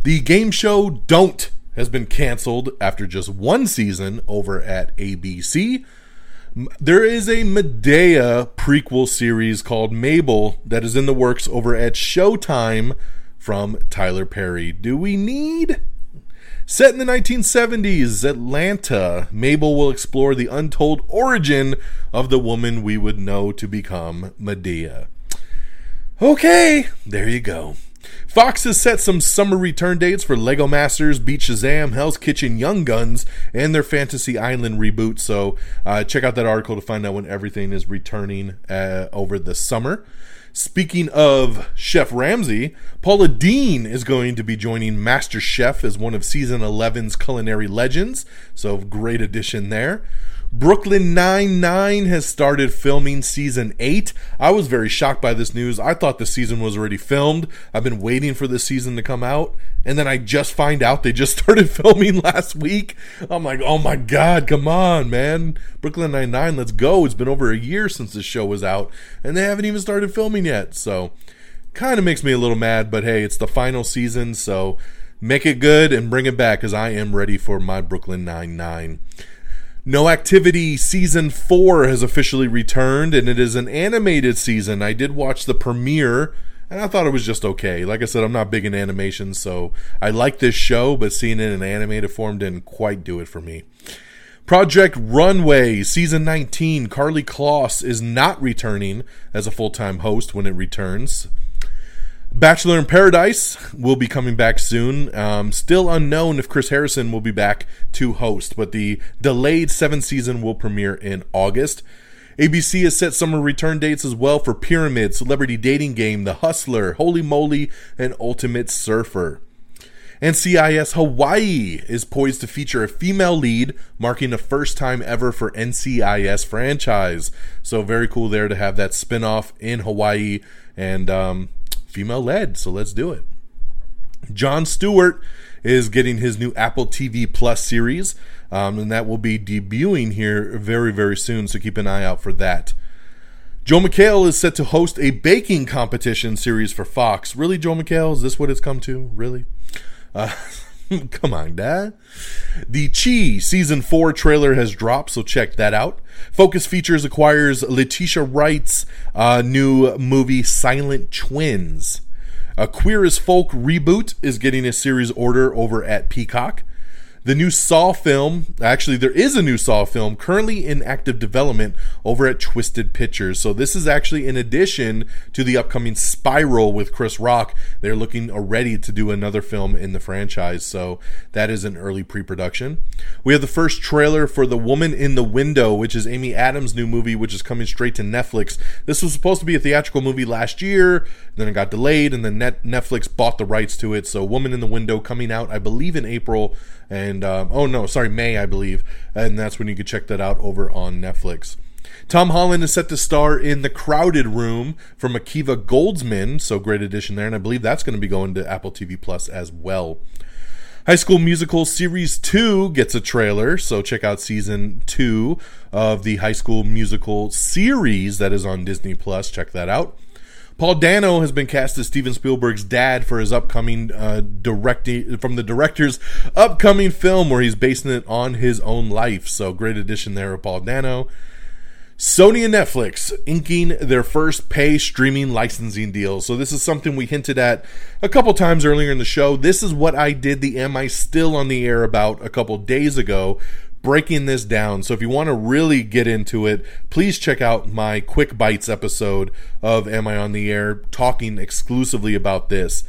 The game show Don't has been canceled after just one season over at ABC. There is a Madea prequel series called Mabel that is in the works over at Showtime from Tyler Perry. Do we need? Set in the 1970s, Atlanta, Mabel will explore the untold origin of the woman we would know to become Madea. Okay, there you go. Fox has set some summer return dates for Lego Masters, Beat Shazam, Hell's Kitchen, Young Guns, and their Fantasy Island reboot. So uh, check out that article to find out when everything is returning uh, over the summer. Speaking of Chef Ramsay, Paula Deen is going to be joining Master Chef as one of season 11's culinary legends. So great addition there. Brooklyn Nine-Nine has started filming season 8. I was very shocked by this news. I thought the season was already filmed. I've been waiting for this season to come out, and then I just find out they just started filming last week. I'm like, "Oh my god, come on, man. Brooklyn Nine-Nine, let's go. It's been over a year since this show was out, and they haven't even started filming yet." So, kind of makes me a little mad, but hey, it's the final season, so make it good and bring it back cuz I am ready for my Brooklyn Nine-Nine. No Activity Season 4 has officially returned, and it is an animated season. I did watch the premiere, and I thought it was just okay. Like I said, I'm not big in animation, so I like this show, but seeing it in animated form didn't quite do it for me. Project Runway Season 19, Karlie Kloss is not returning as a full time host when it returns. Bachelor in Paradise will be coming back soon. Um, still unknown if Chris Harrison will be back to host, but the delayed seventh season will premiere in August. ABC has set summer return dates as well for Pyramid, Celebrity Dating Game, The Hustler, Holy Moly, and Ultimate Surfer. NCIS Hawaii is poised to feature a female lead, marking the first time ever for NCIS franchise. So very cool there to have that spinoff in Hawaii and um, female led. So let's do it. Jon Stewart is getting his new Apple TV Plus series, um, and that will be debuting here very, very soon. So keep an eye out for that. Joel McHale is set to host a baking competition series for Fox. Really, Joel McHale? Is this what it's come to? Really? Uh, come on, Dad. The Chi season four trailer has dropped, so check that out. Focus Features acquires Letitia Wright's uh, new movie Silent Twins. A Queer as Folk reboot is getting a series order over at Peacock. The new Saw film, actually, there is a new Saw film currently in active development over at Twisted Pictures. So, this is actually in addition to the upcoming Spiral with Chris Rock. They're looking already to do another film in the franchise. So, that is an early pre production. We have the first trailer for The Woman in the Window, which is Amy Adams' new movie, which is coming straight to Netflix. This was supposed to be a theatrical movie last year, then it got delayed, and then Netflix bought the rights to it. So, Woman in the Window coming out, I believe, in April and um, oh no, sorry, May I believe, and that's when you could check that out over on Netflix. Tom Holland is set to star in The Crowded Room from Akiva Goldsman, so great addition there, and I believe that's going to be going to Apple TV Plus as well. High School Musical Series 2 gets a trailer, so check out season 2 of the High School Musical series that is on Disney Plus. Check that out. Paul Dano has been cast as Steven Spielberg's dad for his upcoming uh, directing from the director's upcoming film, where he's basing it on his own life. So great addition there of Paul Dano. Sony and Netflix inking their first pay streaming licensing deal. So this is something we hinted at a couple times earlier in the show. This is what I did the Am I Still on the Air about a couple days ago breaking this down. So if you want to really get into it, please check out my Quick Bites episode of Am I on the Air talking exclusively about this.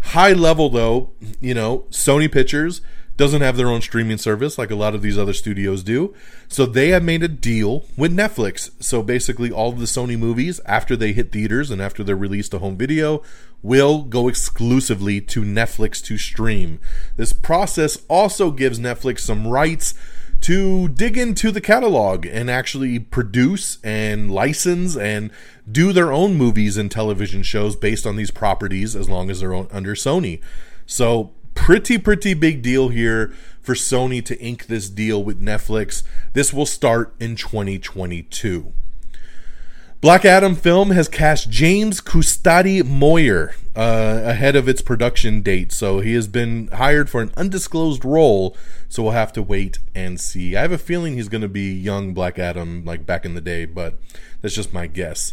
High level though, you know, Sony Pictures doesn't have their own streaming service like a lot of these other studios do. So they have made a deal with Netflix. So basically all of the Sony movies after they hit theaters and after they're released to home video will go exclusively to Netflix to stream. This process also gives Netflix some rights to dig into the catalog and actually produce and license and do their own movies and television shows based on these properties as long as they're under Sony. So, pretty, pretty big deal here for Sony to ink this deal with Netflix. This will start in 2022. Black Adam film has cast James Cusati-Moyer uh, ahead of its production date, so he has been hired for an undisclosed role. So we'll have to wait and see. I have a feeling he's going to be young Black Adam, like back in the day, but that's just my guess.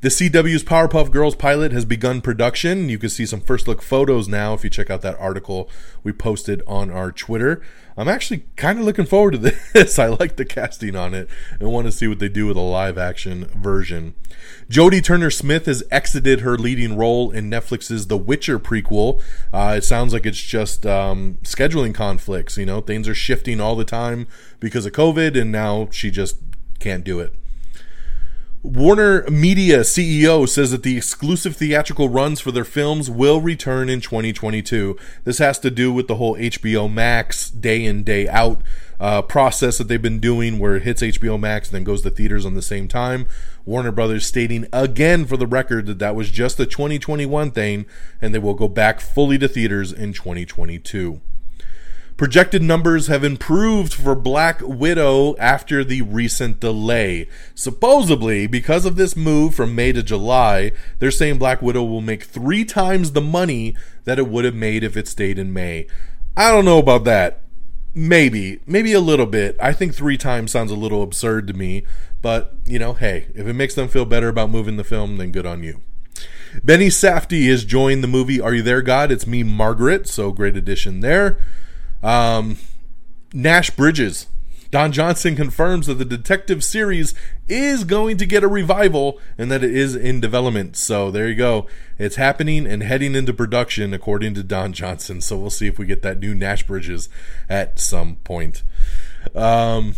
The CW's Powerpuff Girls pilot has begun production. You can see some first look photos now if you check out that article we posted on our Twitter. I'm actually kind of looking forward to this. I like the casting on it and want to see what they do with a live action version. Jodie Turner Smith has exited her leading role in Netflix's The Witcher prequel. Uh, it sounds like it's just um, scheduling conflicts. You know, things are shifting all the time because of COVID, and now she just can't do it. Warner Media CEO says that the exclusive theatrical runs for their films will return in 2022. This has to do with the whole HBO Max day in, day out uh, process that they've been doing where it hits HBO Max and then goes to theaters on the same time. Warner Brothers stating again for the record that that was just a 2021 thing and they will go back fully to theaters in 2022. Projected numbers have improved for Black Widow after the recent delay. Supposedly, because of this move from May to July, they're saying Black Widow will make three times the money that it would have made if it stayed in May. I don't know about that. Maybe, maybe a little bit. I think three times sounds a little absurd to me, but you know, hey, if it makes them feel better about moving the film, then good on you. Benny Safdie has joined the movie Are You There, God? It's me, Margaret, so great addition there. Um, Nash Bridges. Don Johnson confirms that the detective series is going to get a revival and that it is in development. So there you go. It's happening and heading into production according to Don Johnson. So we'll see if we get that new Nash Bridges at some point. Um,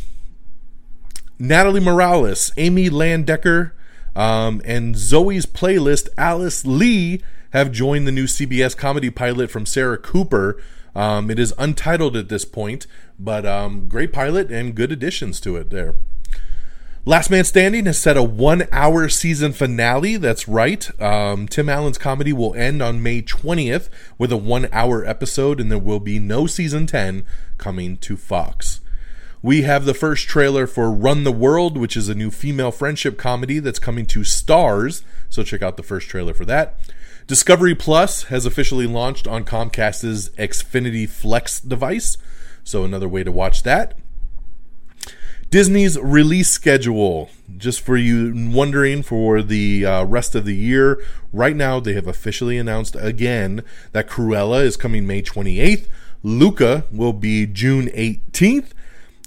Natalie Morales, Amy Landecker, um, and Zoey's playlist, Alice Lee, have joined the new CBS comedy pilot from Sarah Cooper. Um, it is untitled at this point, but um, great pilot and good additions to it there. Last Man Standing has set a one hour season finale. That's right. Um, Tim Allen's comedy will end on May 20th with a one hour episode, and there will be no season 10 coming to Fox. We have the first trailer for Run the World, which is a new female friendship comedy that's coming to Starz. So check out the first trailer for that. Discovery Plus has officially launched on Comcast's Xfinity Flex device. So another way to watch that. Disney's release schedule, just for you wondering for the uh, rest of the year. Right now, they have officially announced again that Cruella is coming May 28th. Luca will be June 18th.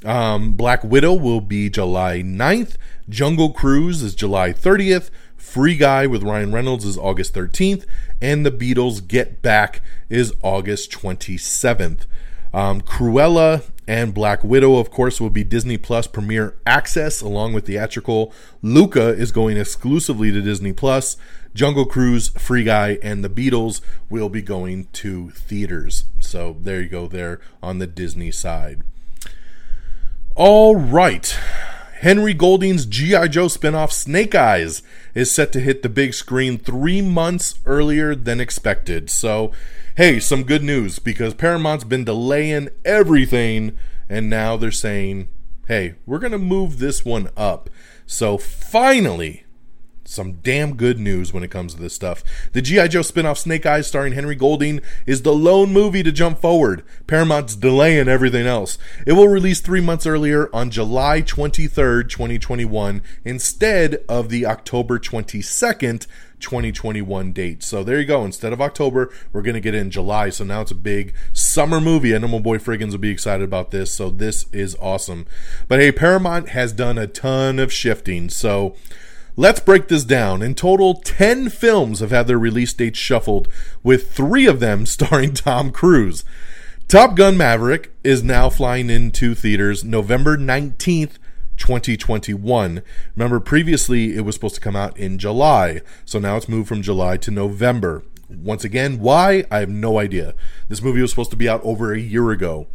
Um, Black Widow will be July 9th. Jungle Cruise is July 30th. Free Guy with Ryan Reynolds is August 13th. And The Beatles Get Back is August 27th. Um, Cruella and Black Widow, of course, will be Disney Plus Premier Access along with theatrical. Luca is going exclusively to Disney Plus. Jungle Cruise, Free Guy, and The Beatles will be going to theaters. So there you go, there on the Disney side. All right. Henry Golding's G.I. Joe spinoff Snake Eyes is set to hit the big screen three months earlier than expected. So, hey, some good news because Paramount's been delaying everything, and now they're saying, hey, we're going to move this one up. So, finally, some damn good news when it comes to this stuff. The G.I. Joe spinoff Snake Eyes starring Henry Golding is the lone movie to jump forward. Paramount's delaying everything else. It will release three months earlier on July 23rd, 2021, instead of the October 22nd, 2021 date. So there you go. Instead of October, we're going to get in July. So now it's a big summer movie. I know my boy Friggins will be excited about this. So this is awesome. But hey, Paramount has done a ton of shifting. So Let's break this down. In total, 10 films have had their release dates shuffled, with three of them starring Tom Cruise. Top Gun Maverick is now flying into theaters November 19th, 2021. Remember, previously it was supposed to come out in July, so now it's moved from July to November. Once again, why? I have no idea. This movie was supposed to be out over a year ago.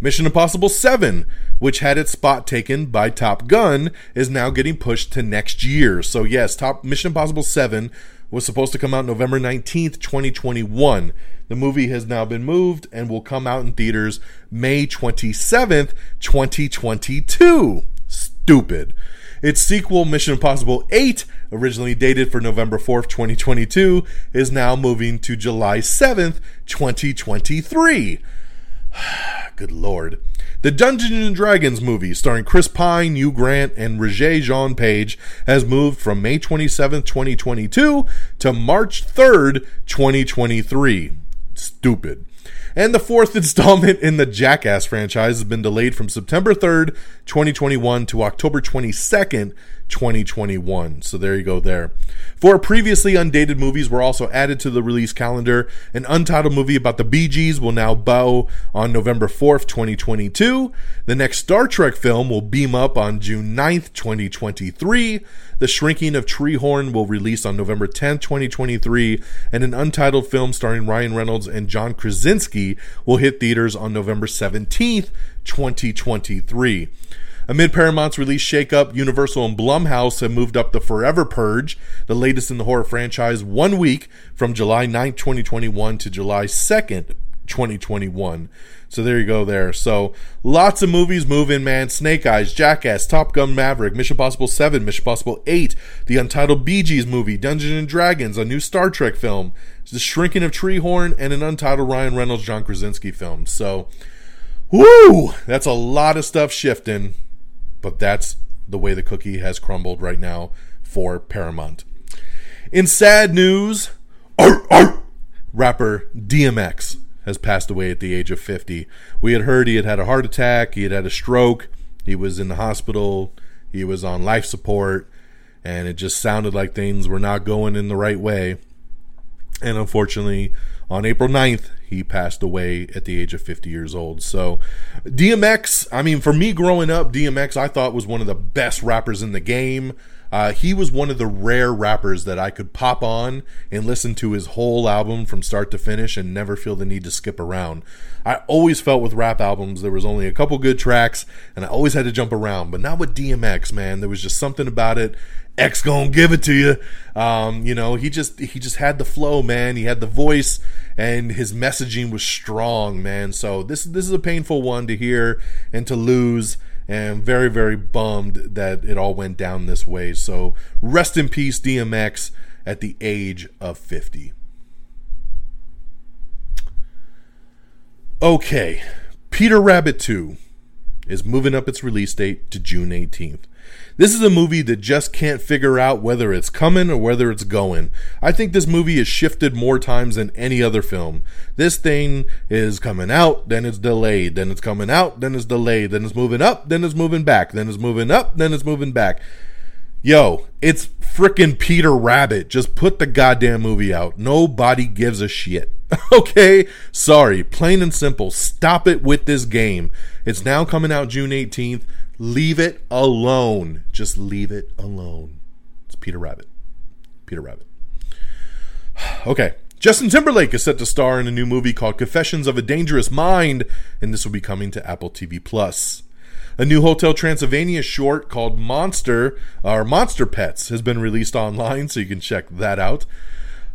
Mission Impossible 7, which had its spot taken by Top Gun, is now getting pushed to next year. So, yes, Top Mission Impossible 7 was supposed to come out November 19th, 2021. The movie has now been moved and will come out in theaters May 27th, 2022. Stupid. Its sequel, Mission Impossible 8, originally dated for November 4th, 2022, is now moving to July 7th, 2023. Good lord. The Dungeons and Dragons movie, starring Chris Pine, Hugh Grant, and Regé-Jean Page, has moved from May 27, 2022 to March 3rd, 2023. Stupid. And the fourth installment in the Jackass franchise has been delayed from September 3rd, 2021 to October 22nd, 2021. So there you go there. Four previously undated movies were also added to the release calendar. An untitled movie about the Bee Gees will now bow on November 4th, 2022. The next Star Trek film will beam up on June 9th, 2023. The Shrinking of Treehorn will release on November 10th, 2023. And an untitled film starring Ryan Reynolds and John Krasinski will hit theaters on November 17th, 2023. Amid Paramount's release shakeup, Universal and Blumhouse have moved up the Forever Purge, the latest in the horror franchise, one week from July 9th, 2021 to July 2nd, 2021. So there you go there. So lots of movies moving, man. Snake Eyes, Jackass, Top Gun Maverick, Mission Possible 7, Mission Possible 8, the Untitled Bee Gees movie, Dungeons and Dragons, a new Star Trek film, The Shrinking of Treehorn, and an untitled Ryan Reynolds, John Krasinski film. So, whoo, that's a lot of stuff shifting but that's the way the cookie has crumbled right now for Paramount. In sad news, rapper DMX has passed away at the age of 50. We had heard he had had a heart attack, he had had a stroke, he was in the hospital, he was on life support, and it just sounded like things were not going in the right way. And unfortunately, on April 9th, he passed away at the age of 50 years old. So, DMX, I mean, for me growing up, DMX I thought was one of the best rappers in the game. Uh, he was one of the rare rappers that I could pop on and listen to his whole album from start to finish and never feel the need to skip around. I always felt with rap albums there was only a couple good tracks and I always had to jump around, but not with DMX, man. There was just something about it. X gonna give it to you. Um, you know, he just he just had the flow, man. He had the voice and his messaging was strong, man. So this this is a painful one to hear and to lose and very very bummed that it all went down this way. So rest in peace DMX at the age of 50. Okay, Peter Rabbit 2 is moving up its release date to June 18th. This is a movie that just can't figure out whether it's coming or whether it's going. I think this movie has shifted more times than any other film. This thing is coming out, then it's delayed, then it's coming out, then it's delayed, then it's moving up, then it's moving back, then it's moving up, then it's moving back. Yo, it's frickin' Peter Rabbit. Just put the goddamn movie out. Nobody gives a shit. okay? Sorry. Plain and simple. Stop it with this game. It's now coming out June 18th. Leave it alone. Just leave it alone. It's Peter Rabbit. Peter Rabbit. Okay. Justin Timberlake is set to star in a new movie called Confessions of a Dangerous Mind, and this will be coming to Apple TV Plus. A new Hotel Transylvania short called Monster or Monster Pets has been released online, so you can check that out.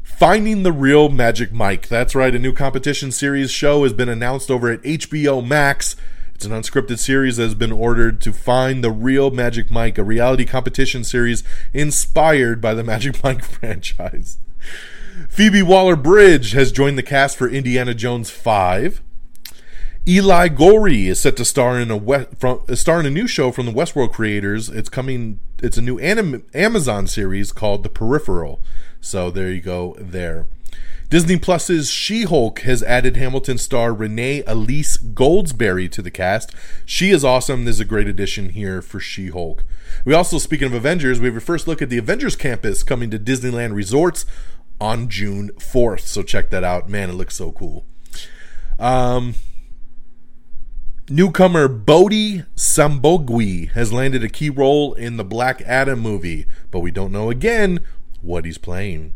Finding the Real Magic Mike. That's right, a new competition series show has been announced over at HBO Max. It's an unscripted series that has been ordered to find the real Magic Mike, a reality competition series inspired by the Magic Mike franchise. Phoebe Waller Bridge has joined the cast for Indiana Jones 5. Eli Goree is set to star in a we- from, uh, star in a new show from the Westworld creators. It's coming. It's a new anim- Amazon series called The Peripheral. So there you go. There. Disney Plus's She-Hulk has added Hamilton star Renee Elise Goldsberry to the cast. She is awesome. This is a great addition here for She-Hulk. We also, speaking of Avengers, we have a first look at the Avengers campus coming to Disneyland Resorts on June 4th. So check that out. Man, it looks so cool. Um, Newcomer Bodhi Sabongui has landed a key role in the Black Adam movie, but we don't know again what he's playing.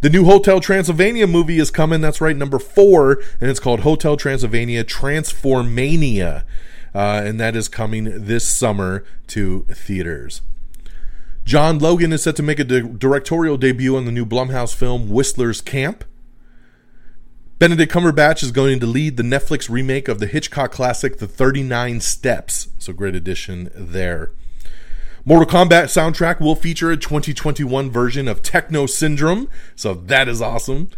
The new Hotel Transylvania movie is coming. That's right, number four, and it's called Hotel Transylvania Transformania, uh, and that is coming this summer to theaters. John Logan is set to make a di- directorial debut on the new Blumhouse film Whistler's Camp. Benedict Cumberbatch is going to lead the Netflix remake of the Hitchcock classic The 39 Steps. So great addition there. Mortal Kombat soundtrack will feature a 2021 version of Techno Syndrome, so that is awesome.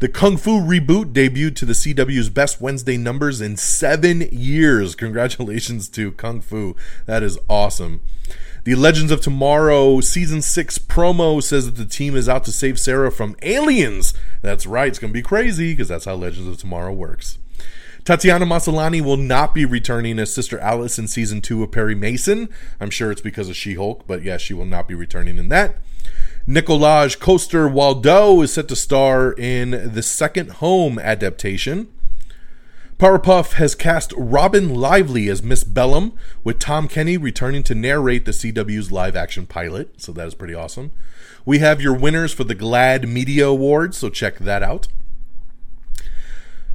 The Kung Fu reboot debuted to the CW's best Wednesday numbers in seven years. Congratulations to Kung Fu. That is awesome. The Legends of Tomorrow Season 6 promo says that the team is out to save Sarah from aliens. That's right, it's going to be crazy because that's how Legends of Tomorrow works. Tatiana Maslany will not be returning as Sister Alice in season two of Perry Mason. I'm sure it's because of She Hulk, but yeah, she will not be returning in that. Nikolaj Coster Waldau is set to star in the Second Home adaptation. Powerpuff has cast Robin Lively as Miss Bellum, with Tom Kenny returning to narrate the CW's live action pilot, so that is pretty awesome. We have your winners for the GLAAD Media Awards, so check that out.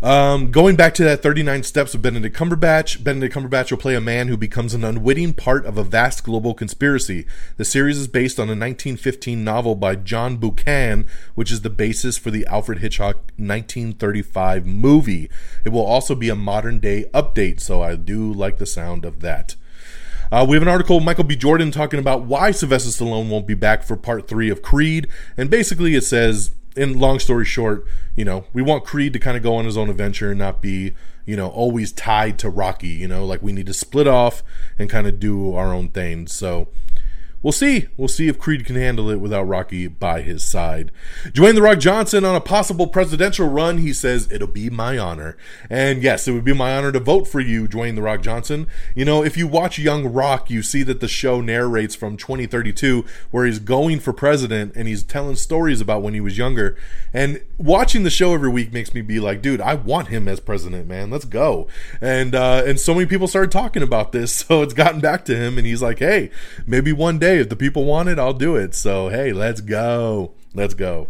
Um, going back to that 39 steps of Benedict Cumberbatch, Benedict Cumberbatch will play a man who becomes an unwitting part of a vast global conspiracy. The series is based on a 1915 novel by John Buchan, which is the basis for the Alfred Hitchcock 1935 movie. It will also be a modern day update, so I do like the sound of that. Uh, we have an article, Michael B. Jordan, talking about why Sylvester Stallone won't be back for part three of Creed. And basically, it says in long story short, you know, we want Creed to kind of go on his own adventure and not be, you know, always tied to Rocky, you know, like we need to split off and kind of do our own thing. So we'll see. We'll see if Creed can handle it without Rocky by his side. Dwayne The Rock Johnson on a possible presidential run, he says, It'll be my honor. And yes, it would be my honor to vote for you, Dwayne The Rock Johnson. You know, if you watch Young Rock, you see that the show narrates from 2032, where he's going for president and he's telling stories about when he was younger. And watching the show every week makes me be like, dude, I want him as president, man. Let's go. And uh, and so many people started talking about this, so it's gotten back to him, and he's like, hey, maybe one day if the people want it, I'll do it. So hey, let's go. Let's go.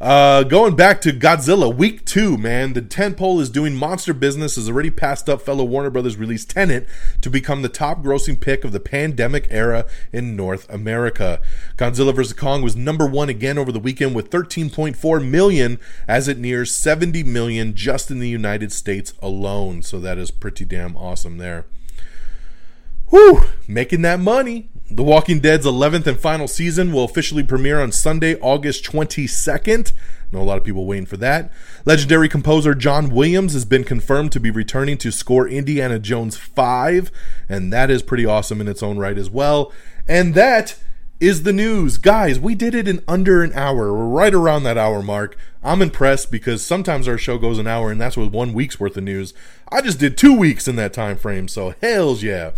Uh, going back to Godzilla week two, man, the tentpole is doing monster business. Has already passed up fellow Warner Brothers release Tenet to become the top grossing pick of the pandemic era in North America. Godzilla vs Kong was number one again over the weekend with 13.4 million, as it nears 70 million just in the United States alone. So that is pretty damn awesome there. Whew, making that money. The Walking Dead's 11th and final season will officially premiere on Sunday, August 22nd. I know a lot of people waiting for that. Legendary composer John Williams has been confirmed to be returning to score Indiana Jones 5, and that is pretty awesome in its own right as well. And that is the news. Guys, we did it in under an hour. Right around that hour mark. I'm impressed because sometimes our show goes an hour and that's with one week's worth of news. I just did two weeks in that time frame, so hells yeah.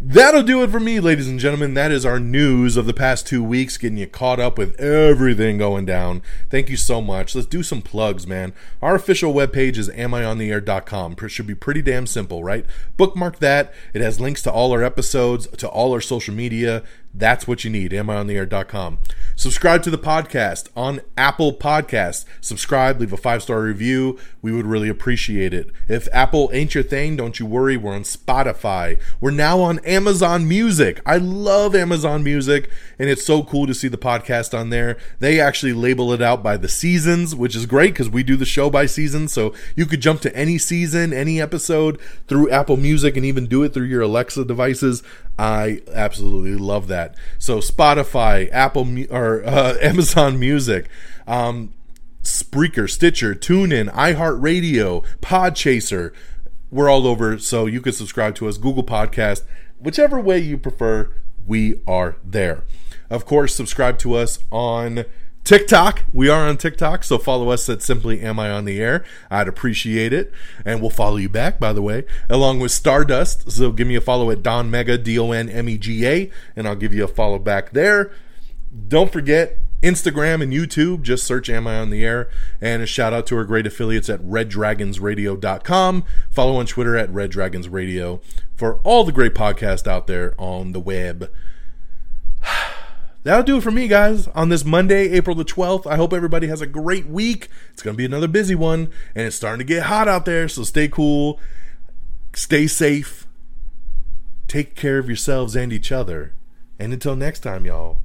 That'll do it for me, ladies and gentlemen. That is our news of the past two weeks, getting you caught up with everything going down. Thank you so much. Let's do some plugs, man. Our official webpage is amiontheair.com. It should be pretty damn simple, right? Bookmark that. It has links to all our episodes, to all our social media. That's what you need, amiontheair.com. Subscribe to the podcast on Apple Podcasts. Subscribe, leave a five star review. We would really appreciate it. If Apple ain't your thing, don't you worry. We're on Spotify. We're now on Amazon Music. I love Amazon Music, and it's so cool to see the podcast on there. They actually label it out by the seasons, which is great because we do the show by season. So you could jump to any season, any episode through Apple Music, and even do it through your Alexa devices. I absolutely love that. So Spotify, Apple or uh, Amazon Music, um, Spreaker, Stitcher, TuneIn, iHeartRadio, Podchaser. We're all over, so you can subscribe to us. Google Podcast, whichever way you prefer, we are there. Of course, subscribe to us on TikTok. We are on TikTok, so follow us at Simply Am I on the Air. I'd appreciate it. And we'll follow you back, by the way, along with Stardust. So give me a follow at Don Mega, D O N M E G A, and I'll give you a follow back there. Don't forget Instagram and YouTube. Just search Am I on the Air. And a shout out to our great affiliates at reddragonsradio.com. Follow on Twitter at Red Dragons Radio for all the great podcasts out there on the web. That'll do it for me, guys, on this Monday, April the 12th. I hope everybody has a great week. It's going to be another busy one, and it's starting to get hot out there, so stay cool, stay safe, take care of yourselves and each other. And until next time, y'all,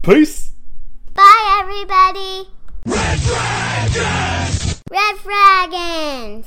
peace. Bye, everybody. Red Dragons! Red Dragons!